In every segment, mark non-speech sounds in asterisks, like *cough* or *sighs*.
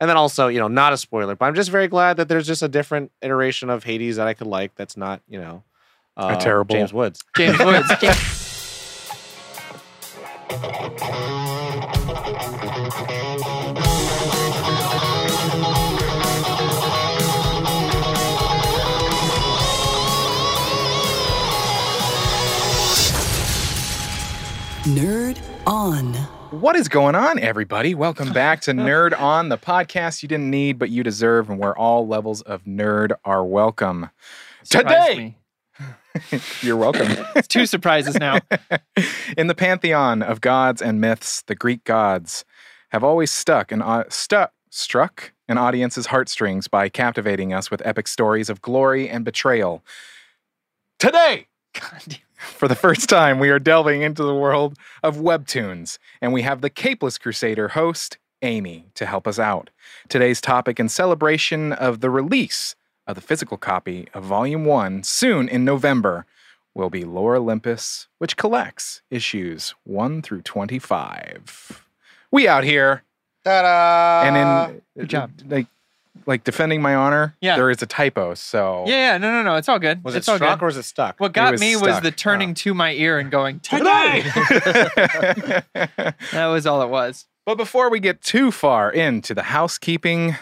And then also, you know, not a spoiler, but I'm just very glad that there's just a different iteration of Hades that I could like. That's not, you know, uh, terrible- James Woods. *laughs* James Woods. *laughs* Nerd On. What is going on, everybody? Welcome back to *laughs* Nerd On, the podcast you didn't need but you deserve, and where all levels of nerd are welcome. Surprised Today, *laughs* you're welcome. *laughs* It's two surprises now. In the pantheon of gods and myths, the Greek gods have always stuck and uh, stuck struck an audience's heartstrings by captivating us with epic stories of glory and betrayal. Today. *laughs* for the first time, we are delving into the world of webtoons, and we have the Capeless Crusader host, Amy, to help us out. Today's topic in celebration of the release of the physical copy of Volume 1 soon in November will be Lore Olympus, which collects issues 1 through 25. We out here, Ta-da! and in Good job. like like defending my honor, Yeah. there is a typo. So Yeah, yeah, no, no, no. It's all good. was it's it all struck good. or was it stuck? what got was me was stuck. the turning oh. to my ear and going, *laughs* Today! today. *laughs* *laughs* that was all it was. But before we get too far into the housekeeping,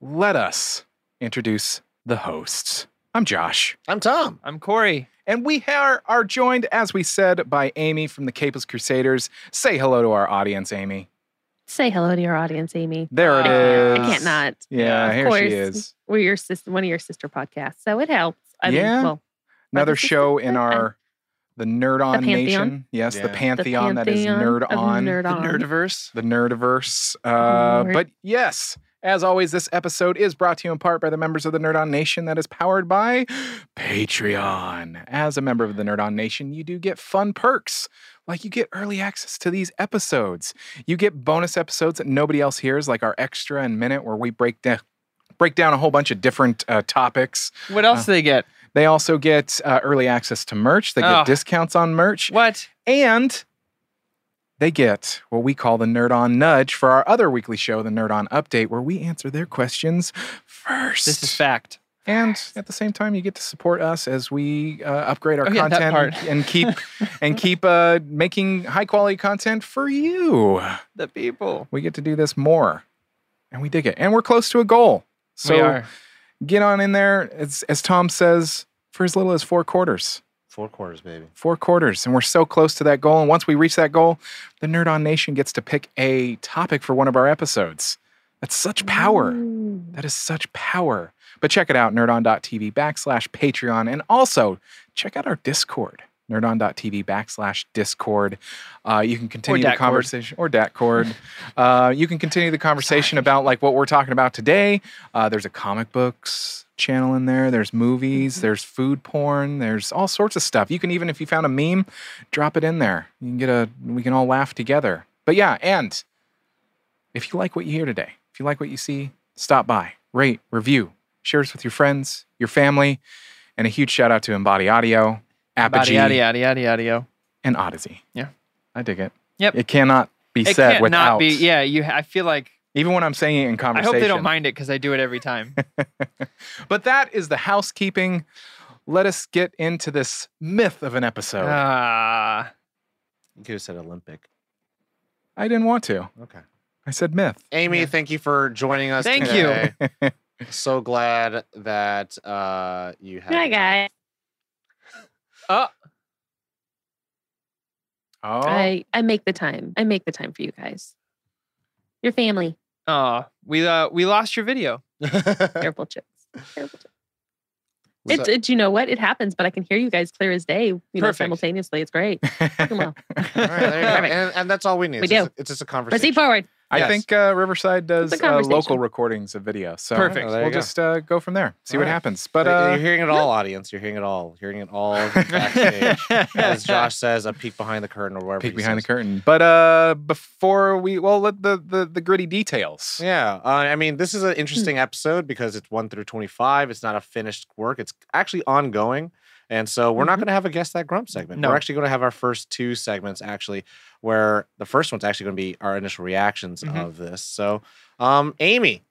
let us introduce the hosts. I'm Josh, I'm Tom. I'm Corey. and we are, are joined, as we said, by Amy from the Capeless Crusaders. Say hello to our audience, Amy. Say hello to your audience, Amy. There it I is. can't, I can't not. Yeah, Of here course, she is. We're your sister, one of your sister podcasts, so it helps. I Yeah. Mean, well, Another show sister- in *laughs* our the Nerd On Pantheon? Nation. Yes, the Yeah. the pantheon, that is Nerd On. Nerd The on. Nerdiverse. the Nerdiverse. Uh, but yes, as always, this episode is brought to you in part by the members of the Nerd On Nation that is powered by Patreon. As a member of the Nerd On Nation, you do get fun perks. Like you get early access to these episodes. You get bonus episodes that nobody else hears, like our extra and minute where we break down break down a whole bunch of different uh, topics. What else Uh, do they get? They also get uh, early access to merch. They get Oh. discounts on merch. What? And they get what we call the Nerd On Nudge for our other weekly show, the Nerd On Update, where we answer their questions first. This is fact. and at the same time, you get to support us as we uh, upgrade our Oh, yeah, content and keep *laughs* and keep uh, making high quality content for you. The people. We get to do this more, and we dig it. And we're close to a goal. So get on in there, as, as Tom says, for as little as four quarters Four quarters, baby. four quarters, and we're so close to that goal. And once we reach that goal, the Nerd On Nation gets to pick a topic for one of our episodes. That's such power. Ooh. That is such power. But check it out, nerdon.tv backslash Patreon. And also check out our Discord, nerdon.tv backslash Discord. Uh, you can continue the conversation, or Datcord. *laughs* uh, you can continue the conversation about like what we're talking about today. Uh, there's a comic books channel in there. There's movies. There's food porn. There's all sorts of stuff. You can even, if you found a meme, drop it in there. You can get a. We can all laugh together. But yeah, and if you like what you hear today, if you like what you see, stop by, rate, review, share this with your friends, your family, and a huge shout out to Embody Audio, Apogee, Yada, yada, yada, yada, yada. and Odyssey. Yeah. I dig it. Yep. It cannot be It said can't without. not be. Yeah, you. I feel like. Even when I'm saying it in conversation. I hope they don't mind it because I do it every time. *laughs* But that is the housekeeping. Let us get into this myth of an episode. Ah. You could have said Olympic. I didn't want to. Okay. I said myth. Amy, Yeah. thank you for joining us. Thank you. *laughs* so glad that uh, you have. Hi, guys. Oh, Oh, I, I make the time. I make the time for you guys. Your family. oh, we uh we lost your video. Careful chips. Careful chips. It's, it's, you know what? It happens, but I can hear you guys clear as day, you know, Perfect. simultaneously. It's great. *laughs* Fucking well. All right, there you go. And, and that's all we need. We it's Just, do. it's just a conversation. Proceed forward. I Yes. think uh, Riverside does uh, local recordings of video. So Perfect. Oh, we'll go. just uh, go from there. See All what right. happens. But You're- uh, you're hearing it all, audience. You're hearing it all. You're hearing it all *laughs* backstage. As Josh says, a peek behind the curtain or whatever. peek he behind the curtain. But uh, before we, well, let the the, the gritty details. Yeah, uh, I mean, this is an interesting episode because it's one through twenty-five. It's not a finished work; it's actually ongoing, and so we're not Mhm. going to have a guess that grump segment. No. We're actually going to have our first two segments actually, where the first one's actually going to be our initial reactions Mhm. of this. So, um, Amy,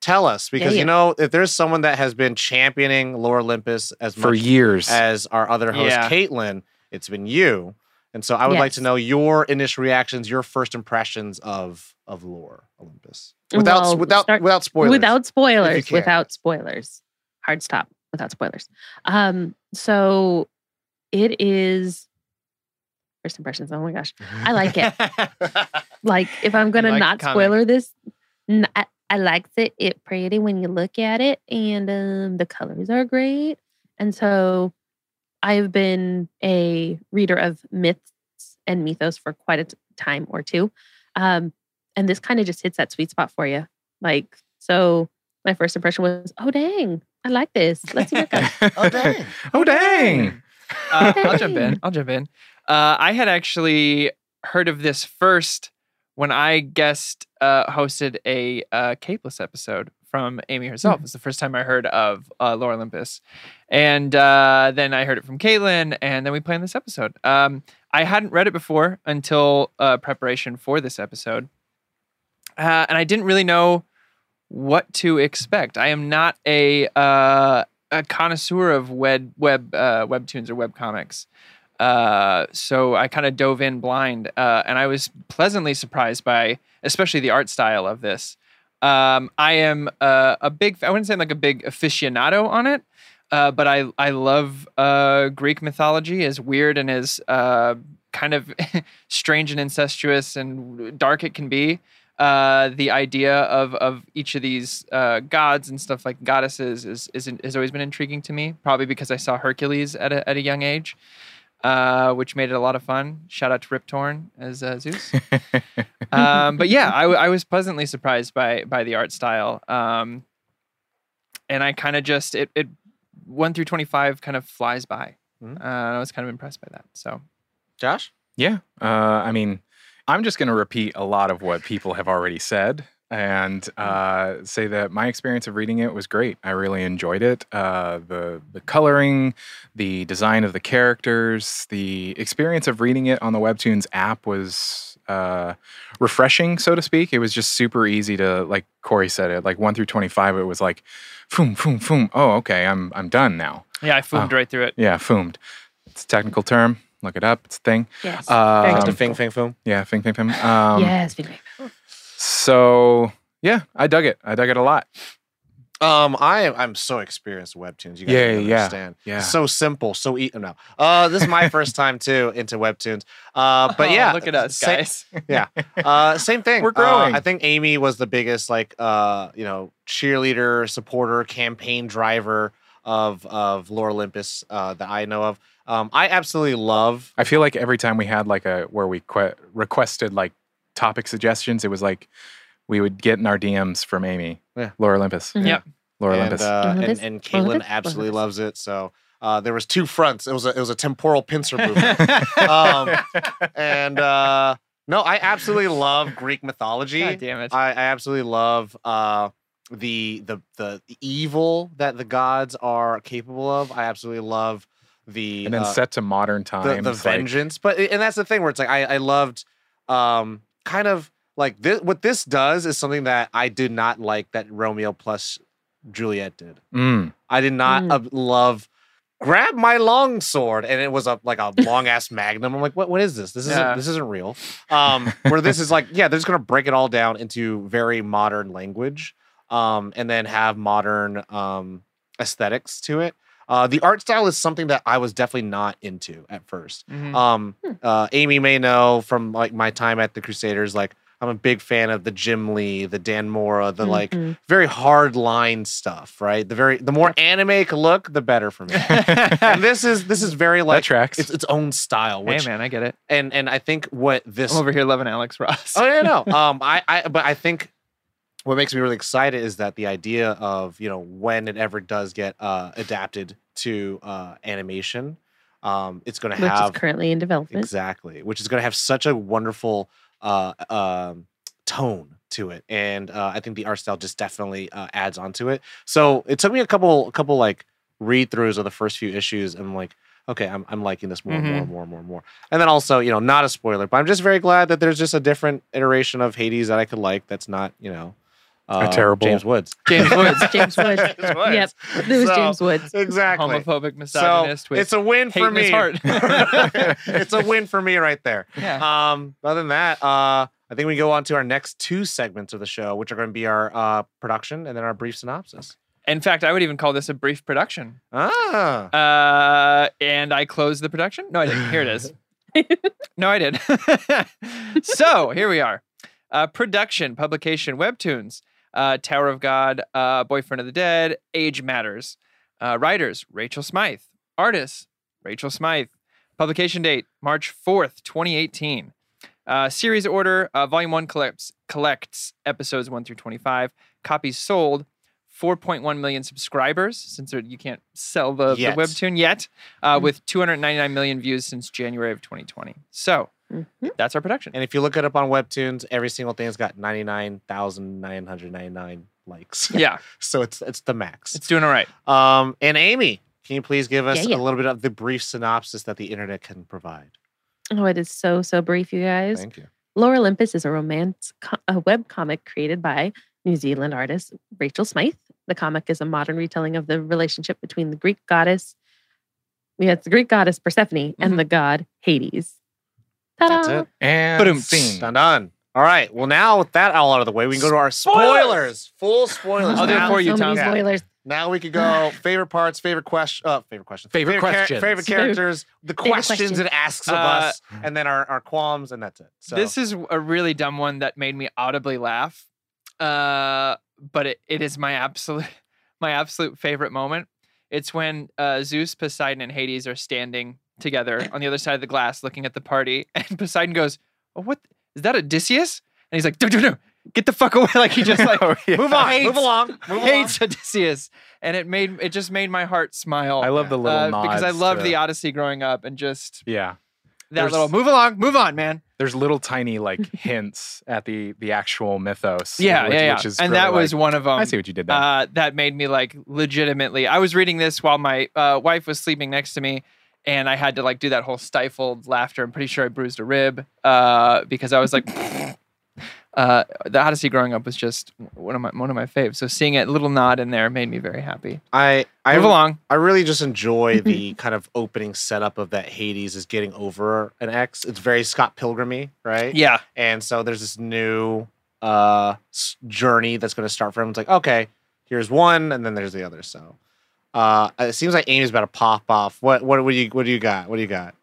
tell us because yeah. you know if there's someone that has been championing Lore Olympus as For much years. as our other host Yeah. Caitlin, it's been you. And so I would like to know your initial reactions, your first impressions of of Lore Olympus. Without Well, without start- without spoilers. Without spoilers. Without spoilers. Hard stop. Without spoilers. Um. So it is first impressions. Oh my gosh. I like it. *laughs* Like if I'm gonna like not the spoiler this, I liked it. It pretty when you look at it, and um, the colors are great. And so, I've been a reader of myths and mythos for quite a t- time or two, um, and this kind of just hits that sweet spot for you. Like so, my first impression was, "Oh dang, I like this. Let's see what it goes." *laughs* Oh, dang. oh dang. *laughs* Uh, I'll jump in. I'll jump in. Uh, I had actually heard of this first when I guest uh, hosted a uh, Capeless episode from Amy herself. It's the first time I heard of uh, Lore Olympus, and uh, then I heard it from Caitlin, and then we planned this episode. Um, I hadn't read it before until uh, preparation for this episode, uh, and I didn't really know what to expect. I am not a uh, a connoisseur of web web uh, webtoons or web comics. Uh, so I kind of dove in blind, uh, and I was pleasantly surprised by, especially the art style of this. Um, I am uh, a big, I wouldn't say I'm like a big aficionado on it, uh, but I I love uh, Greek mythology, as weird and as uh, kind of *laughs* strange and incestuous and dark it can be. Uh, the idea of of each of these uh, gods and stuff like goddesses is, is has always been intriguing to me. Probably because I saw Hercules at a at a young age, uh, which made it a lot of fun. Shout out to Rip Torn as uh, Zeus. *laughs* um, but yeah, I was pleasantly surprised by by the art style, um, and I kind of just it it one through twenty five kind of flies by. Mhm. Uh, I was kind of impressed by that. So Josh? Yeah. Uh, I mean, I'm just going to repeat a lot of what people have already said and uh, say that my experience of reading it was great. I really enjoyed it. Uh, the the coloring, the design of the characters, the experience of reading it on the Webtoons app was uh, refreshing, so to speak. It was just super easy to, like Corey said it, like one through twenty five. It was like, foom, foom, foom. Oh, okay, I'm I'm done now. yeah, I foomed Oh. right through it. Yeah, foomed. It's a technical term. Look it up. It's a thing. Yes. Um, Very Thanks to technical. Fing Fing Foom. Yeah, fing, fing, fing. Um, yes. Big Bang. So yeah, I dug it. I dug it a lot. Um, I am I'm so experienced with webtoons. You guys Yeah, don't yeah, understand. yeah. So simple, so eat no. Uh, this is my *laughs* first time too into webtoons. Uh, but Oh, yeah, look at us, sa- guys. *laughs* Uh, same thing. We're Uh, growing. I think Amy was the biggest, like, uh, you know, cheerleader, supporter, campaign driver of of Lore Olympus uh, that I know of. Um, I absolutely love. I feel like every time we had like a where we que- requested like topic suggestions, it was like we would get in our DMs from Amy, Yeah. Laura Olympus, Mhm. Yep. Laura and, Olympus. uh, and Olympus, and Caitlin Olympus, absolutely Olympus. loves it. So uh, there was two fronts. It was a it was a temporal pincer *laughs* movement. um, and uh, no, I absolutely love Greek mythology. *laughs* God damn it. I, I absolutely love uh, the the the evil that the gods are capable of. I absolutely love the and then uh, set to modern the, times. the like- vengeance. But and that's the thing where it's like I, I loved um kind of like this what this does is something that I did not like that Romeo plus Juliet did. Mm. I did not Mm. uh, love grab my long sword and it was a like a *laughs* long ass magnum. I'm like, what what is this? This isn't Yeah. this isn't real. Um where this is like, yeah, they're just gonna break it all down into very modern language. Um and then have modern um aesthetics to it. Uh, the art style is something that I was definitely not into at first. Mhm. Um, Hmm. uh, Amy may know from like my time at the Crusaders, like I'm a big fan of the Jim Lee, the Dan Mora, the like Mhm. very hard line stuff, right? The very the more anime look, the better for me. *laughs* and this is this is very that like tracks. it's its own style, hey which man, I get it. and and I think what this I'm over here loving Alex Ross. Oh yeah, no. *laughs* Um, I, I, but I think what makes me really excited is that the idea of you know when it ever does get uh, adapted to uh, animation, um, it's going to Which have is currently in development. exactly, which is going to have such a wonderful uh, um, tone to it, and uh, I think the art style just definitely uh, adds onto it. So it took me a couple, a couple like read throughs of the first few issues, and I'm like. Okay, I'm, I'm liking this more and more Mhm. and more and more and more. And then also, you know, not a spoiler, but I'm just very glad that there's just a different iteration of Hades that I could like that's not, you know, uh, terrible- James Woods. James Woods. *laughs* James Woods. *laughs* James Woods. Yep, it was So- James Woods. Exactly. Homophobic So misogynist with it's a win for me. heart. *laughs* it's a win for me right there. yeah. Um, other than that, uh, I think we go on to our next two segments of the show, which are going to be our uh, production and then our brief synopsis. In fact, I would even call this a brief production. Ah, Uh, and I closed the production. No, I didn't. Here it is. no, I did. so here we are. Uh, production, publication, webtoons, uh, Tower of God, uh, Boyfriend of the Dead, Age Matters. Uh, writers, Rachel Smythe. Artists, Rachel Smythe. Publication date, March 4th, 2018. Uh, series order, uh, Volume 1 collects, collects episodes 1 through 25. Copies sold, 4.1 million subscribers, since there- you can't sell the, the Yet. webtoon yet, uh, Mhm. with 299 million views since January of 2020. So Mhm. that's our production. and if you look it up on Webtoons, every single thing's got ninety nine thousand nine hundred ninety nine likes. yeah, *laughs* so it's it's the max. it's doing all right. Um, and Amy, can you please give us Yeah, yeah. a little bit of the brief synopsis that the internet can provide? Oh, it is so so brief, you guys. Thank you. Lore Olympus is a romance co- a web comic created by New Zealand artist Rachel Smythe. The comic is a modern retelling of the relationship between the Greek goddess, yeah, it's the Greek goddess Persephone Mhm. and the god Hades. Ta-da! That's it. and Ba-dum. scene. Done done. All right. Well, now with that all out of the way, we can go to our spoilers. Full spoilers. I'll do it for you, so many Tom. Spoilers. Now we could go *laughs* favorite parts, favorite question, uh, favorite questions, Favorite char- questions. favorite characters, the Favorite questions questions. it asks of Uh, us, and then our, our qualms, and that's it. So This is a really dumb one that made me audibly laugh. Uh, but it, it is my absolute *laughs* my absolute favorite moment. It's when uh, Zeus, Poseidon, and Hades are standing together on the other side of the glass looking at the party, *laughs* and Poseidon goes, "Oh, what is that, Odysseus?" And he's like, "No, no, no, get the fuck away!" *laughs* Like he just like *laughs* Oh, yeah. move on, hates- move along, move along. hates Odysseus, and it made it just made my heart smile. I love the little uh, nods because I loved the Odyssey growing up, and just Yeah, that There's- little move along, move on, man. there's little tiny like hints at the the actual mythos. Yeah, which, yeah, yeah. Which is and really, that was like- one of them. I see what you did there. uh, that made me like legitimately. I was reading this while my uh, wife was sleeping next to me, and I had to like do that whole stifled laughter. I'm pretty sure I bruised a rib uh, because I was like, *laughs* uh, the Odyssey growing up was just one of my one of my faves. So seeing a little nod in there made me very happy. I I Move along. I really just enjoy the *laughs* kind of opening setup of that Hades is getting over an ex. It's very Scott Pilgrimy, right? Yeah, And so there's this new uh journey that's going to start for him. It's like, okay, here's one, and then there's the other. So uh it seems like Amy's about to pop off. What what do you what do you got? What do you got?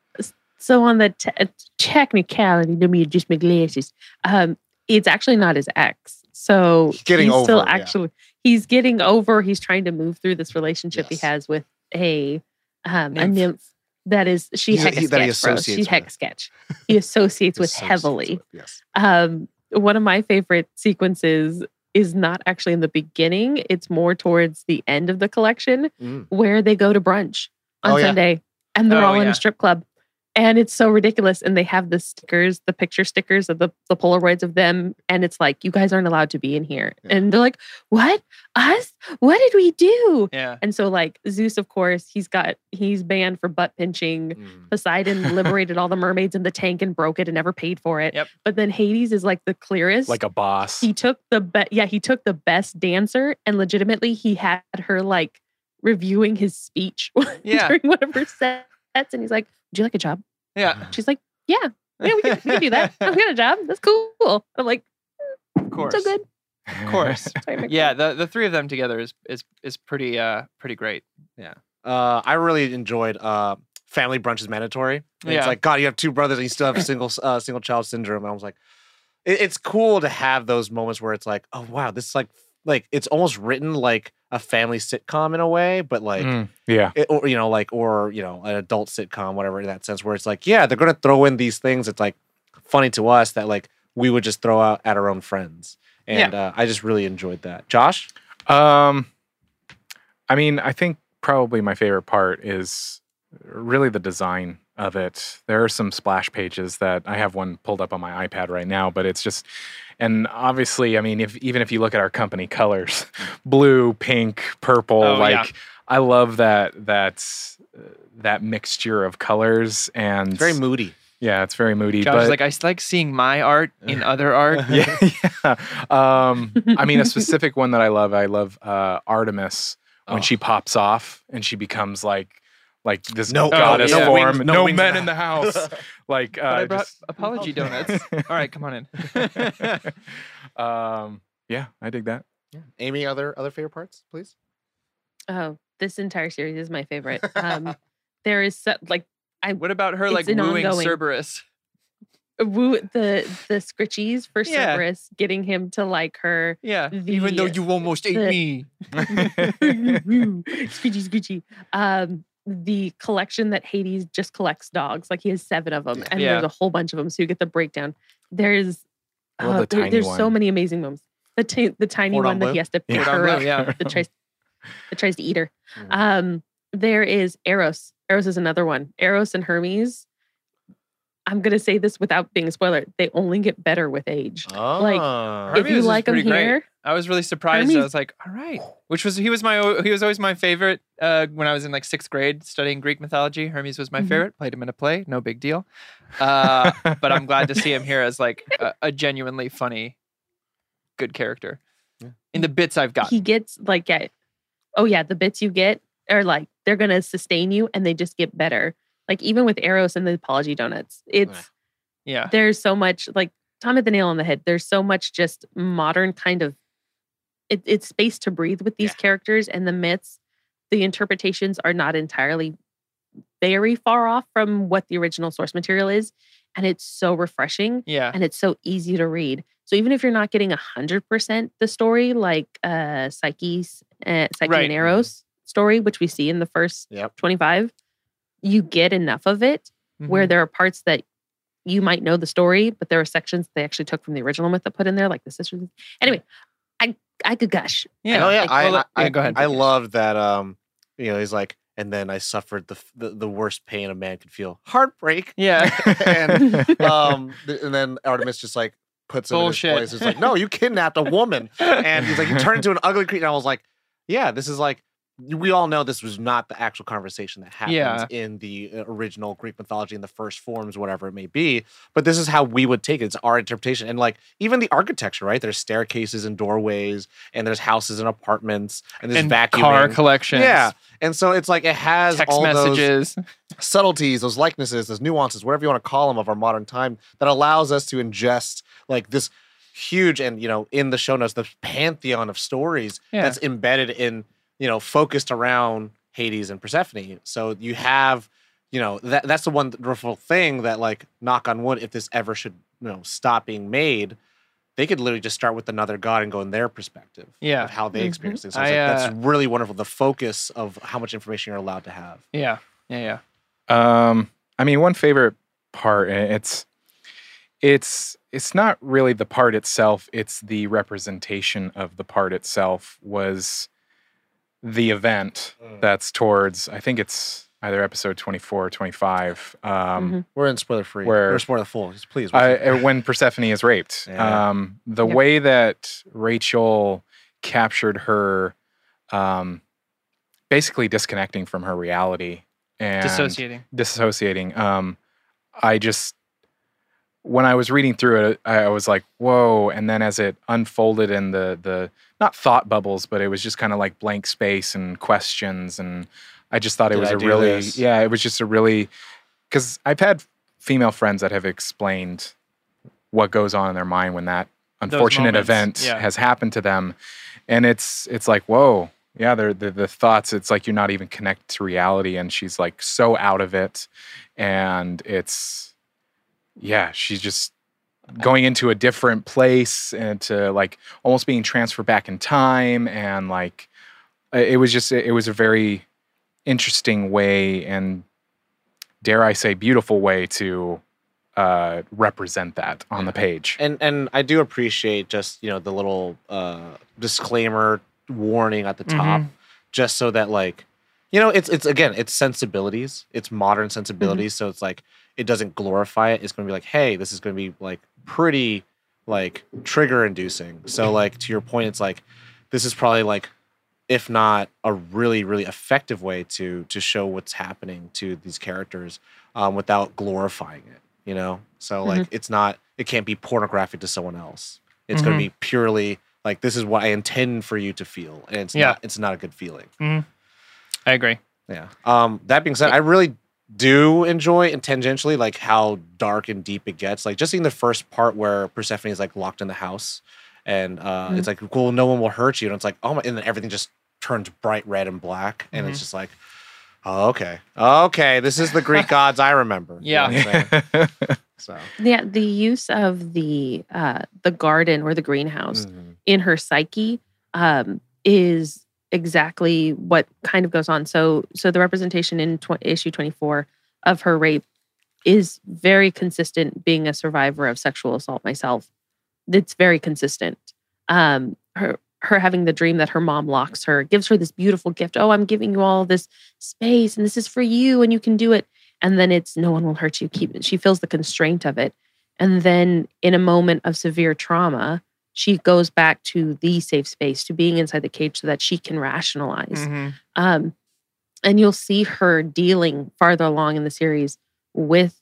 So on the te- technicality, let me adjust my glasses. Um, it's actually not his ex. So He's getting he's still over yeah. actually he's getting over. He's trying to move through this relationship Yes. he has with a um, a Nymph. nymph that is she He's hex he- that he sketch, bro. She associates hex sketch. He associates *laughs* with heavily. with- Yes. Um, one of my favorite sequences is not actually in the beginning. It's more towards the end of the collection Mm. where they go to brunch on Oh, yeah. Sunday and they're Oh, all in yeah. a strip club. And it's so ridiculous. And they have the stickers, the picture stickers of the, the Polaroids of them. And it's like, you guys aren't allowed to be in here. Yeah. And they're like, what? Us? What did we do? yeah. And so, like, Zeus, of course, he's got, he's banned for butt pinching. Mm. Poseidon *laughs* liberated all the mermaids in the tank and broke it and never paid for it. Yep. But then Hades is like the clearest. like a boss. he took the best, yeah, he took the best dancer and legitimately he had her like reviewing his speech *laughs* Yeah. during one of her sets. And he's like, Would you like a job? Yeah. She's like, Yeah, yeah, we can, we can do that. *laughs* I've got a job. That's cool. I'm like, Of course. So good. Of course. *laughs* Sorry, Yeah, the, the three of them together is is is pretty uh pretty great. Yeah. Uh, I really enjoyed uh, Family Brunch is Mandatory. And It's like, God, you have two brothers and you still have *laughs* single uh, single child syndrome. And I was like, it, it's cool to have those moments where it's like, oh, wow, this is like, like it's almost written like a family sitcom in a way, but like, Mm, yeah. it, or, you know, like, or, you know, an adult sitcom, whatever, in that sense, where it's like, yeah, they're to throw in these things. It's like funny to us that like we would just throw out at our own friends. And uh, I just really enjoyed that. Josh? Um, I mean, I think probably my favorite part is really the design of it. There are some splash pages that I have one pulled up on my iPad right now, but it's just, and obviously, I mean, if even if you look at our company colors, blue, pink, purple, Oh, like yeah. I love that that uh, that mixture of colors and It's very moody. yeah, it's very moody. Josh but like, I like seeing my art in *laughs* other art. yeah, yeah. Um, I mean, a specific one that I love. I love uh, Artemis when Oh. she pops off and she becomes like like this No- goddess no form. wings- no no wings men in in the the house. *laughs* like uh, But I brought just- apology *laughs* donuts. All right, come on in. *laughs* um, yeah, I dig that. Yeah. Amy, other other favorite parts, please. Oh, this entire series is my favorite. Um, there is so, like I. what about her like It's an wooing ongoing- Cerberus? woo, the the scritchies for Yeah. Cerberus getting him to like her. Yeah, The- even though you almost ate me. scritchy, scritchy. Um, the collection that Hades just collects dogs, like he has seven of them, and Yeah. there's a whole bunch of them. So you get the breakdown. There's uh, the there- tiny there's so many amazing moments. The ti- the tiny Cordon one that bleu? he has to pick Cordon her up yeah. that tries that tries to eat her. Mhm. Um, there is Eros. Eros is another one. Eros and Hermes. I'm gonna say this without being a spoiler. They only get better with age. like, Ah. if you like them pretty great. here, I was really surprised. I Hermes- was like, all right. Which was he was my he was always my favorite uh, when I was in like sixth grade studying Greek mythology. Hermes was my Mhm. favorite. Played him in a play, no big deal. Uh, *laughs* but I'm glad to see him here as like a, a genuinely funny, good character. Yeah. In the bits I've got. he gets like yeah. Oh yeah, the bits you get are like they're gonna sustain you and they just get better. Like even with Eros and the apology donuts, it's yeah. there's so much like Tom hit the nail on the head. There's so much just modern kind of it, it's space to breathe with these Yeah. characters and the myths. The interpretations are not entirely very far off from what the original source material is. And it's so refreshing Yeah. and it's so easy to read. So even if you're not getting hundred percent the story, like uh Psyche's uh, Psyche Right. and Eros story, which we see in the first Yep. 25, you get enough of it where Mhm. there are parts that you might know the story, but there are sections that they actually took from the original myth that put in there, like the sisters. Anyway, I I could gush. yeah. Oh yeah, Like, I, well, I, yeah, go ahead. I loved that. Um, you know, he's like, and then I suffered the the, the worst pain a man could feel, heartbreak. Yeah. *laughs* and *laughs* um, and then Artemis just like puts him Bullshit. in his place. It's like, no, you kidnapped a woman, *laughs* and he's like, you turned into an ugly creature. And I was like, yeah, this is like. We all know this was not the actual conversation that happened Yeah. in the uh, original Greek mythology in the first forms, whatever it may be. But this is how we would take it. It's our interpretation. And like even the architecture, right? There's staircases and doorways, and there's houses and apartments, and there's and vacuuming. car collections. Yeah. And so it's like it has Text all those messages. subtleties, those likenesses, those nuances, whatever you want to call them of our modern time that allows us to ingest like this huge and you know in the show notes the pantheon of stories Yeah. that's embedded in you know focused around Hades and Persephone. So you have you know that that's the wonderful thing that like knock on wood if this ever should you know stop being made they could literally just start with another god and go in their perspective Yeah. of how they Mhm. experience things. So it's I, like, uh, that's really wonderful. The focus of how much information you're allowed to have. Yeah. Yeah. Yeah. Um, I mean, one favorite part. It's it's it's not really the part itself. It's the representation of the part itself. Was the event Mm. that's towards? I think it's either episode twenty four or twenty five. Um, Mhm. We're in spoiler free. Where- We're spoiler full. Please. I, uh, when Persephone is raped. *laughs* Yeah. Um, the Yeah. way that Rachel captured her, um, basically disconnecting from her reality and Dissociating. Dissociating. Um, I just when I was reading through it, I was like, "Whoa!" And then as it unfolded in the the not thought bubbles, but it was just kind of like blank space and questions, and I just thought it was I a really this? yeah, it was just a really because I've had female friends that have explained what goes on in their mind when that unfortunate moments, event yeah. has happened to them, and it's it's like whoa. Yeah, the the thoughts. It's like you're not even connected to reality, and she's like so out of it, and it's yeah, she's just going into a different place and to like almost being transferred back in time, and like it was just it was a very interesting way and dare I say beautiful way to uh, represent that on the page. and and I do appreciate just you know the little uh, disclaimer warning at the top, Mhm. just so that like you know it's it's again it's sensibilities, it's modern sensibilities, so it's like it doesn't glorify it. It's going to be like, hey, this is going to be like pretty like trigger inducing. So like to your point, it's like this is probably like if not a really really effective way to to show what's happening to these characters um, without glorifying it you know. So like it's not it can't be pornographic to someone else. It's going Mhm. to be purely like this is what I intend for you to feel, and it's Yeah. not it's not a good feeling. I agree. Yeah. Um. That being said, I really do enjoy and tangentially like how dark and deep it gets. Like just seeing the first part where Persephone is like locked in the house, and uh, Mm-hmm. it's like, well, no one will hurt you, and it's like, oh my, and then everything just turns bright red and black, and Mm-hmm. it's just like, oh, okay, okay, this is the Greek *laughs* gods I remember. You know Yeah. what I'm saying? *laughs* So. Yeah, the use of the uh, the garden or the greenhouse mhm. in her psyche um, is exactly what kind of goes on. So, so the representation in tw- issue twenty four of her rape is very consistent. Being a survivor of sexual assault myself, it's very consistent. Um, her her having the dream that her mom locks her, gives her this beautiful gift. Oh, I'm giving you all this space, and this is for you, and you can do it. And then it's no one will hurt you. Keep it. She feels the constraint of it. And then in a moment of severe trauma, she goes back to the safe space, to being inside the cage so that she can rationalize. Mhm. Um, and you'll see her dealing farther along in the series with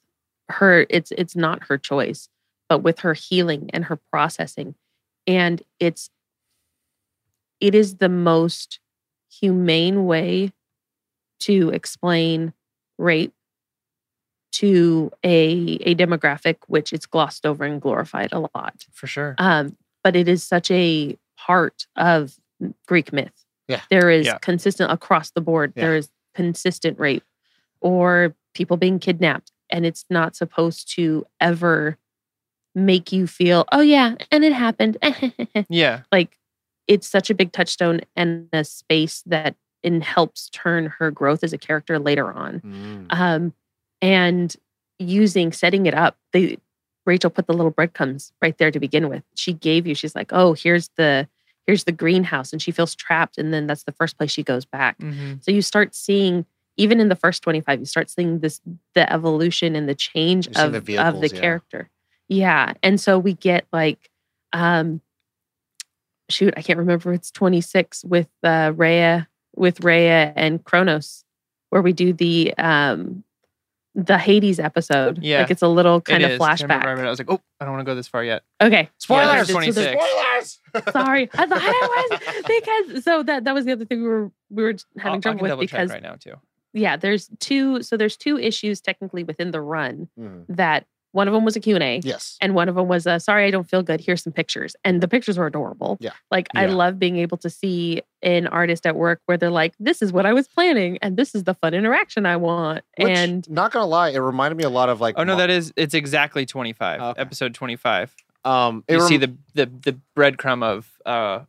her, it's it's not her choice, but with her healing and her processing. And it's it is the most humane way to explain rape to a a demographic which it's glossed over and glorified a lot For sure. um, but it is such a part of Greek myth. Yeah. There is Yeah. consistent across the board. Yeah. There is consistent rape or people being kidnapped. And it's not supposed to ever make you feel, oh, yeah, and it happened. *laughs* Yeah. like it's such a big touchstone and a space that in helps turn her growth as a character later on Mm. um, and using setting it up they rachel put the little breadcrumbs right there to begin with. She gave you she's like oh here's the here's the greenhouse and she feels trapped and then that's the first place she goes back. Hmm so you start seeing even in the first 25 you start seeing this the evolution and the change of the of the yeah. character. Yeah and so we get like um shoot i can't remember if it's 26 with uh rhea with rhea and kronos where we do the um the hades episode Yeah. like it's a little It kind of is. Flashback I remember- I was like, oh, I don't want to go this far yet. okay Spoilers. Yeah, there's- so there's- 26. Spoilers. *laughs* sorry i thought i was because so that that was the other thing we were we were having I'll, I trouble can with because right now too. yeah there's two so there's two issues technically within the run Mhm. that one of them was a q&a Yes. and one of them was a sorry i don't feel good here's some pictures and the pictures were adorable Yeah. like i love being able to see an artist at work where they're like this is what i was planning and this is the fun interaction i want Which, and not gonna lie, it reminded me a lot of like. Oh no, Mo- that is it's exactly 25. Okay. Episode 25. um. It You see the the the breadcrumb of uh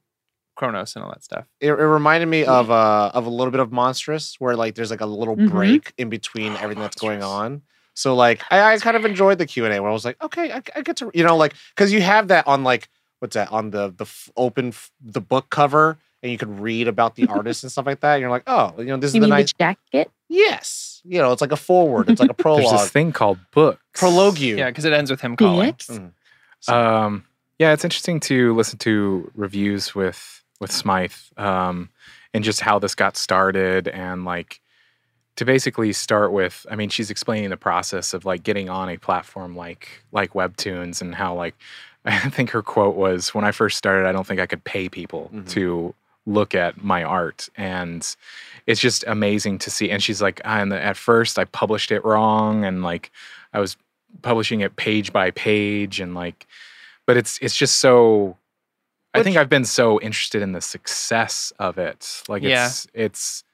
Kronos and all that stuff. it, it reminded me of uh of a little bit of Monstress where like there's like a little Mhm. break in between everything that's going on so like I, I kind of enjoyed the q&a where i was like okay i, I get to you know like because you have that on like what's that on the the f- open f- the book cover and you can read about the *laughs* artist and stuff like that and you're like oh you know this you is the nice the jacket yes you know it's like a forward it's like a prologue. *laughs* There's this thing called books. prologue you Yeah, because it ends with him calling. Dicks? Mm. Um, yeah, it's interesting to listen to reviews with with Smythe, um, and just how this got started, and like to basically start with. I mean, she's explaining the process of like getting on a platform like like Webtoons, and how like *laughs* I think her quote was, "When I first started, I don't think I could pay people Mhm. to look at my art," and it's just amazing to see. And she's like, and at first I published it wrong, and like I was publishing it page by page, and like, but it's it's just so. I think I've been so interested in the success of it. Like Yeah. it's it's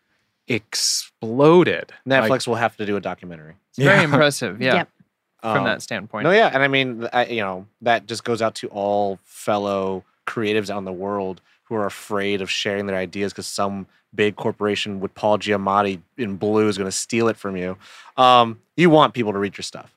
exploded. Like, netflix will have to do a documentary It's very impressive. Yeah, Yep. from Um, that standpoint. No, yeah, and I mean, I, you know, that just goes out to all fellow creatives out in the world who are afraid of sharing their ideas because some big corporation with Paul Giamatti in blue is going to steal it from you. Um, you want people to read your stuff.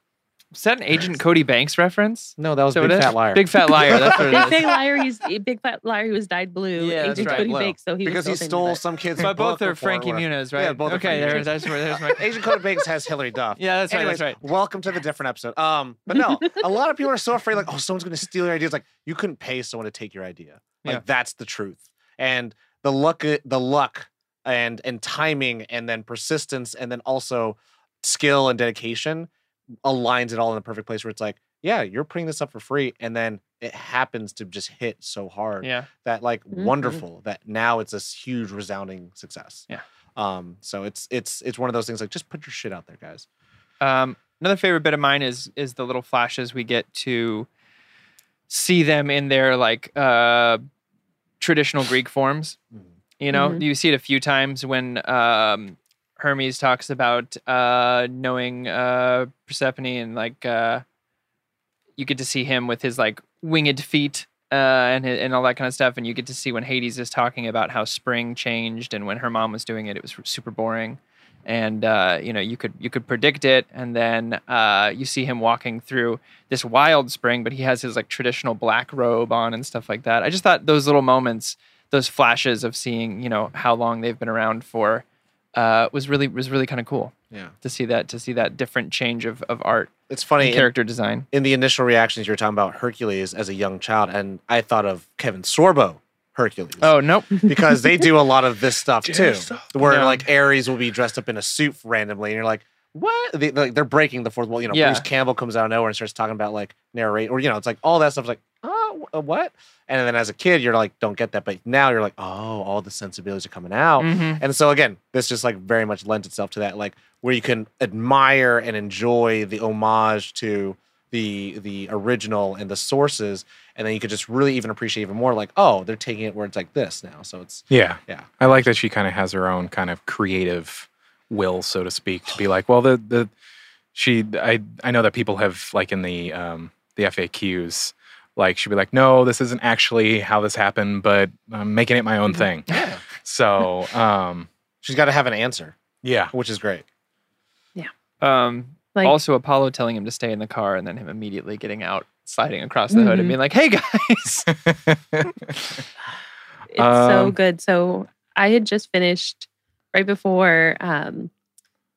Is that an Agent Cody Banks reference? No, that was So Big? Fat Liar. Big fat liar. That's what big big is. liar he's big fat liar who was dyed blue Yeah, that's agent right. cody Well, Banks, so he because he was built stole it. some kid's But both are before, Frankie whatever. Muniz, right? Yeah, both are okay, Frankie there, Muniz. that's where there's my. *laughs* Agent Cody Banks has Hilary Duff. Yeah, that's right. Anyways, That's right. welcome to the different episode. Um, but no, a lot of people are so afraid, like, oh, someone's going to steal your ideas. Like, you couldn't pay someone to take your idea. Like, Yeah. that's the truth. And the luck, uh, the luck, and and timing, and then persistence, and then also skill and dedication aligns it all in the perfect place where it's like, yeah, you're putting this up for free, and then it happens to just hit so hard Yeah. that like Mhm. wonderful that now it's this huge resounding success. Yeah. Um. So it's it's it's one of those things like just put your shit out there, guys. Um, another favorite bit of mine is is the little flashes we get to see them in their like uh, traditional Greek forms. You know, Mhm. you see it a few times when um, Hermes talks about uh, knowing uh, Persephone, and like uh, you get to see him with his like winged feet uh, and and all that kind of stuff. And you get to see when Hades is talking about how spring changed, and when her mom was doing it, it was super boring. And uh, you know, you could you could predict it, and then uh, you see him walking through this wild spring, but he has his like traditional black robe on and stuff like that. I just thought those little moments those flashes of seeing you know how long they've been around for uh, was really was really kind of cool Yeah. to see that to see that different change of, of art It's funny. and in- character design. in the initial reactions, you were talking about Hercules as a young child, and I thought of Kevin Sorbo Hercules. Oh nope, *laughs* because they do a lot of this stuff too, where Yeah. like Ares will be dressed up in a suit randomly, and you're like, what? They, like they're breaking the fourth wall. You know, Yeah. Bruce Campbell comes out of nowhere and starts talking about like narrate, or you know, it's like all that stuff's like, oh, what? And then as a kid, you're like, don't get that, but now you're like, oh, all the sensibilities are coming out. Mhm. And so again, this just like very much lends itself to that, like where you can admire and enjoy the homage to the the original and the sources, and then you could just really even appreciate even more, like, oh, they're taking it where it's like this now. So it's Yeah. Yeah. I like that she kind of has her own kind of creative will, so to speak, to be like, well, the the she I I know that people have like in the um the FAQs, like she'd be like, no, this isn't actually how this happened, but I'm making it my own thing. yeah, So *laughs* um she's got to have an answer, yeah. which is great. Yeah. Um, Like also, Apollo telling him to stay in the car, and then him immediately getting out, sliding across the hood, and Mhm. being like, "Hey guys!" *laughs* It's so Um, good. So I had just finished right before um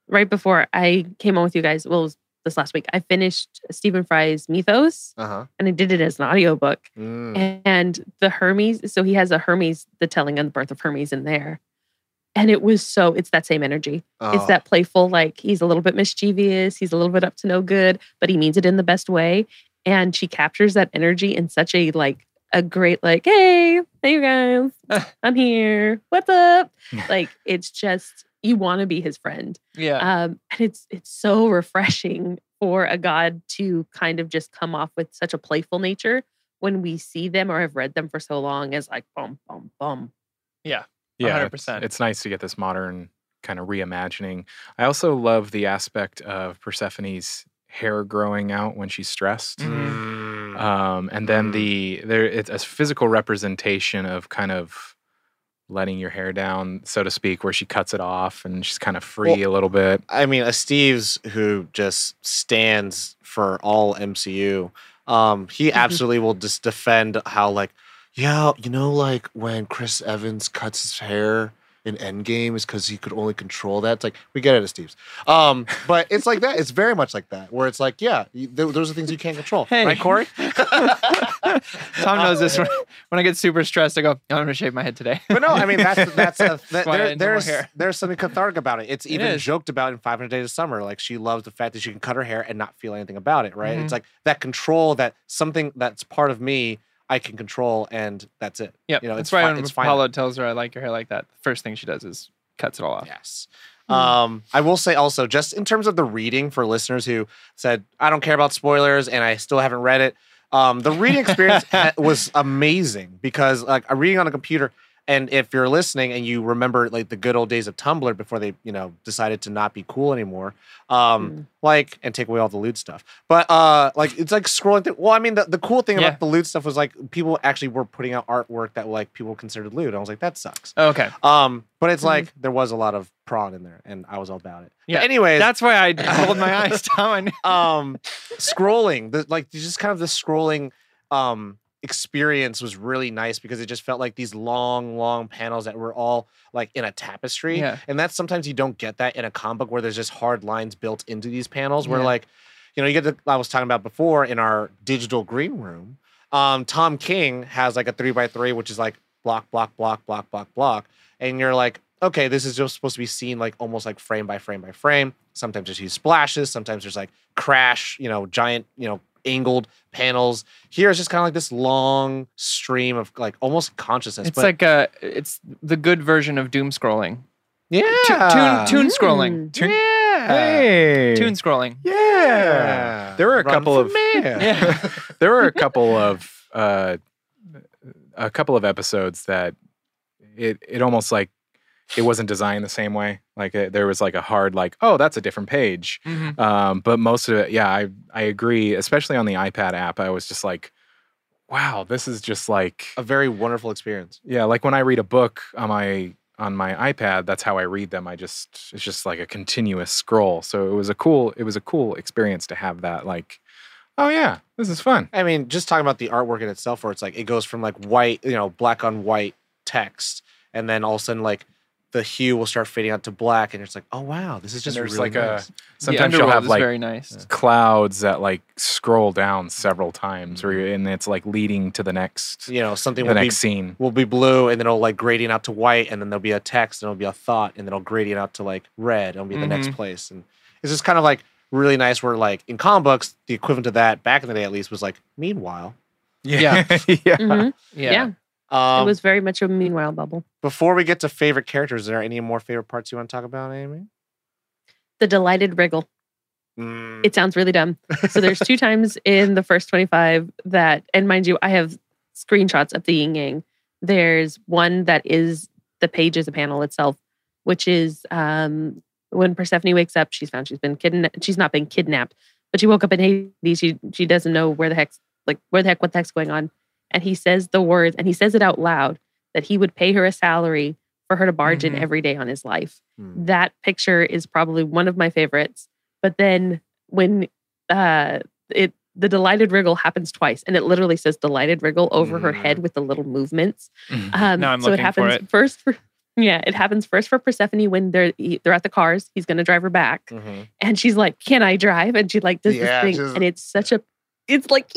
right before I came on with you guys. Well, it was this last week. I finished Stephen Fry's Mythos Uh huh. and I did it as an audiobook. Mm. And the Hermes, so he has a Hermes, the telling of the birth of Hermes in there. And it was so, it's that same energy. It's Oh, that playful, like he's a little bit mischievous, he's a little bit up to no good, but he means it in the best way. And she captures that energy in such a like a great, like, hey, hey you guys, *laughs* I'm here. What's up? Like it's just you want to be his friend. yeah, Um, and it's it's so refreshing for a god to kind of just come off with such a playful nature when we see them or have read them for so long as like bum bum bum. Yeah, Yeah. 100%. It's, nice to get this modern kind of reimagining. I also love the aspect of Persephone's hair growing out when she's stressed. Mm. Um, and then Mm. the there it's a physical representation of kind of letting your hair down, so to speak, where she cuts it off and she's kind of free a little bit. I mean, a Steve's who just stands for all MCU. Um, he *laughs* absolutely will just defend how like, yeah, you know, like when Chris Evans cuts his hair in Endgame is because he could only control that. It's like we get it at Steve's, um, but it's like that. It's very much like that, where it's like, yeah, you, th- those are things you can't control, Hey. right, Corey? *laughs* Tom knows this. When, when I get super stressed, I go, "I'm gonna shave my head today." But no, I mean that's *laughs* that's a, that, there, had no more there's there's something cathartic about it. It's even is. joked about in 500 Days of Summer. Like she loves the fact that she can cut her hair and not feel anything about it. Right? Mhm. It's like that control that something that's part of me I can control, and that's it. Yeah, You know, that's it's why fi- when it's fine. Apollo tells her I like your hair like that, the first thing she does is cuts it all off. Yes. Mm. Um, I will say also, just in terms of the reading for listeners who said, I don't care about spoilers and I still haven't read it. Um, the reading experience *laughs* was amazing because like I'm reading on a computer. And if you're listening and you remember like the good old days of Tumblr before they, you know, decided to not be cool anymore, um, Mm. like and take away all the loot stuff. But uh like it's like scrolling through well, I mean the, the cool thing Yeah. about the loot stuff was like people actually were putting out artwork that like people considered loot. I was like, that sucks. Okay. Um, but it's Mhm. like there was a lot of prawn in there, and I was all about it. Yeah, But anyways, That's why I *laughs* rolled my eyes, down. *laughs* Um, scrolling the like just kind of the scrolling um experience was really nice because it just felt like these long, long panels that were all like in a tapestry, Yeah. and that's sometimes you don't get that in a comic book where there's just hard lines built into these panels. Where Yeah. like, you know, you get the I was talking about before in our digital green room. Um, Tom King has like a three by three, which is like block, block, block, block, block, block. And you're like, okay, this is just supposed to be seen like almost like frame by frame by frame. Sometimes there's huge splashes. Sometimes there's like crash, you know, giant, you know, angled panels. Here it's just kind of like this long stream of like almost consciousness. It's but like a it's the good version of doom scrolling. yeah, Tune tune scrolling. Mm. Tune- yeah, Hey. Tune scrolling. yeah. There were a Run couple of- mayor. *laughs* Yeah. *laughs* there were a couple of uh, a couple of episodes that it it almost like it wasn't designed the same way. Like uh there was like a hard like oh that's a different page. Mhm. Um, but most of it, yeah, I I agree. Especially on the iPad app, I was just like, wow, this is just like a very wonderful experience. yeah, like when I read a book on my on my iPad, that's how I read them. I just it's just like a continuous scroll. So it was a cool it was a cool experience to have that like oh yeah, this is fun. I mean, just talking about the artwork in itself, where it's like it goes from like white, you know, black on white text, and then all of a sudden like the hue will start fading out to black, and it's like, oh wow, this is just there's really like nice. a the sometimes you'll have like very nice. clouds that like scroll down several times where you're, and it's like leading to the next you know something the will be next scene. will be blue, and then it'll like gradient out to white, and then there'll be a text, and it'll be a thought, and then it'll gradient out to like red, and it'll be the next Mhm. place, and it's just kind of like really nice. Where like in comic books, the equivalent of that back in the day at least was like meanwhile. Yeah. *laughs* yeah. Mhm. Yeah. Yeah. Um, it was very much a meanwhile bubble. before we get to favorite characters, is there any more favorite parts you want to talk about, Amy? The delighted wriggle. Mm, It sounds really dumb. So there's two *laughs* times in the first 25 that, and mind you, I have screenshots of the yin yang. There's one that is the page is a panel itself, which is um, when Persephone wakes up, she's found she's been kidnapped. She's not been kidnapped, but she woke up in Hades. She she doesn't know where the heck's like where the heck what the heck's going on. And he says the words, and he says it out loud that he would pay her a salary for her to barge Mhm. in every day on his life mm. that picture is probably one of my favorites. But then when uh it the delighted wriggle happens twice and it literally says delighted wriggle over her head with the little movements. Mhm. Um Now I'm so it looking for happens it. first for *laughs* yeah, it happens first for Persephone when they're they're at the cars. He's gonna drive her back, Mhm. and she's like, "Can I drive?" And she like does Yeah, this thing, just- and it's such a, it's like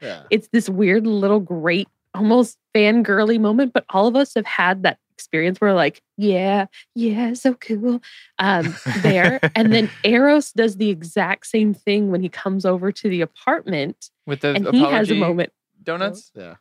Yeah. it's this weird little great almost fangirly moment but all of us have had that experience where like yeah yeah so cool um there and then *laughs* eros does the exact same thing when he comes over to the apartment With the and he has a apology moment donuts. Yeah.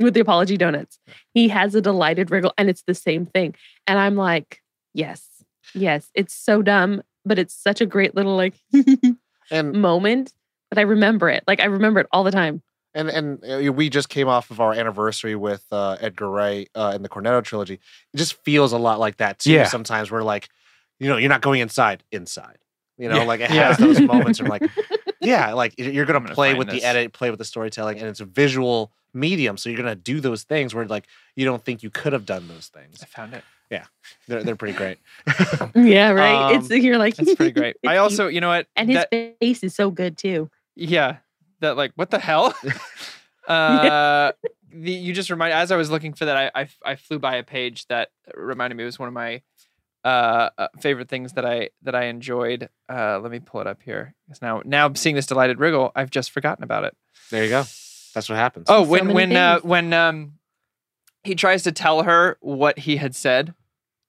with the apology donuts he has a delighted wriggle and it's the same thing and i'm like yes yes it's so dumb but it's such a great little like *laughs* And moment that i remember it like i remember it all the time and and uh, we just came off of our anniversary with uh, Edgar Wright uh, in the Cornetto trilogy. It just feels a lot like that too. Yeah. Sometimes we're like, you know, you're not going inside, inside. You know, Yeah. like it Yeah. has those moments. Where like, *laughs* yeah, like you're gonna gonna play find with the edit, play with the storytelling, and it's a visual medium. So you're gonna do those things where like you don't think you could have done those things. I found it. Yeah, they're they're pretty great. yeah right *laughs* it's Um, you're like it's pretty great. *laughs* I also, you know what? and his That- face is so good too. Yeah, that like what the hell? *laughs* *laughs* uh, the you just remind as I was looking for that, I, I I flew by a page that reminded me it was one of my uh, uh favorite things that I that I enjoyed. Uh, let me pull it up here. Because now now seeing this delighted wriggle, I've just forgotten about it. There you go. That's what happens. Oh, So when many when uh, when um he tries to tell her what he had said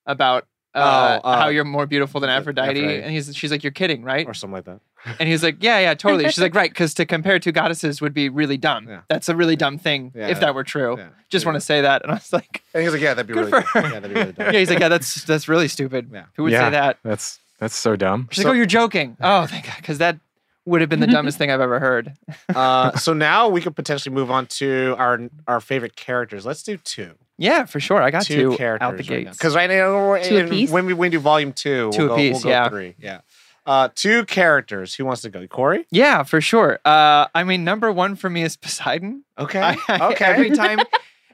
about uh, Oh, uh, how you're more beautiful than Aphrodite, Aphrodite. and he's she's like you're kidding, right? or something like that. And he's like, yeah, yeah, totally. She's like, *laughs* right, because to compare two goddesses would be really dumb. Yeah. That's a really dumb thing Yeah. if that were true. Yeah. Just want to say that. And I was like, And he's like, yeah, that'd be Good really for good. her. Yeah, that'd be really dumb. *laughs* yeah, he's like, yeah, that's that's really stupid. Yeah. Who would Yeah. say that? That's that's so dumb. She's So- like, oh, you're joking. *laughs* Oh, thank God, because that would have been the dumbest thing I've ever heard. uh, so now we could potentially move on to our our favorite characters. Let's do two. Yeah, for sure. I got two two characters out the gates. Because right now, we're Two in- apiece? when we when we do volume two, Two we'll go, apiece, we'll go yeah. three. Yeah. Uh, two characters. Who wants to go? Corey? Yeah, for sure. Uh, I mean, number one for me is *laughs* Poseidon. Okay. I- I- okay. Every *laughs* time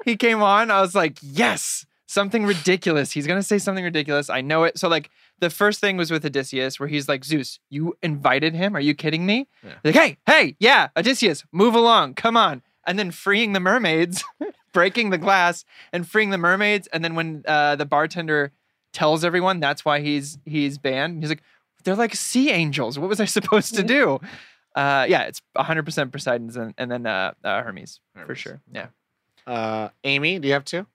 he came on, I was like, yes, something ridiculous. He's gonna say something ridiculous. I know it. So like the first thing was with Odysseus, where he's like, Zeus, you invited him? Are you kidding me? Yeah. Like, hey, hey, yeah, Odysseus, move along, come on. And then freeing the mermaids, *laughs* breaking the glass and freeing the mermaids. And then when uh, the bartender tells everyone that's why he's he's banned, he's like, they're like sea angels. What was I *laughs* supposed to do? Uh, yeah, it's 100% Poseidon's and, and then uh, uh, Hermes, for Hermes. sure. Yeah. Uh, Amy, do you have two?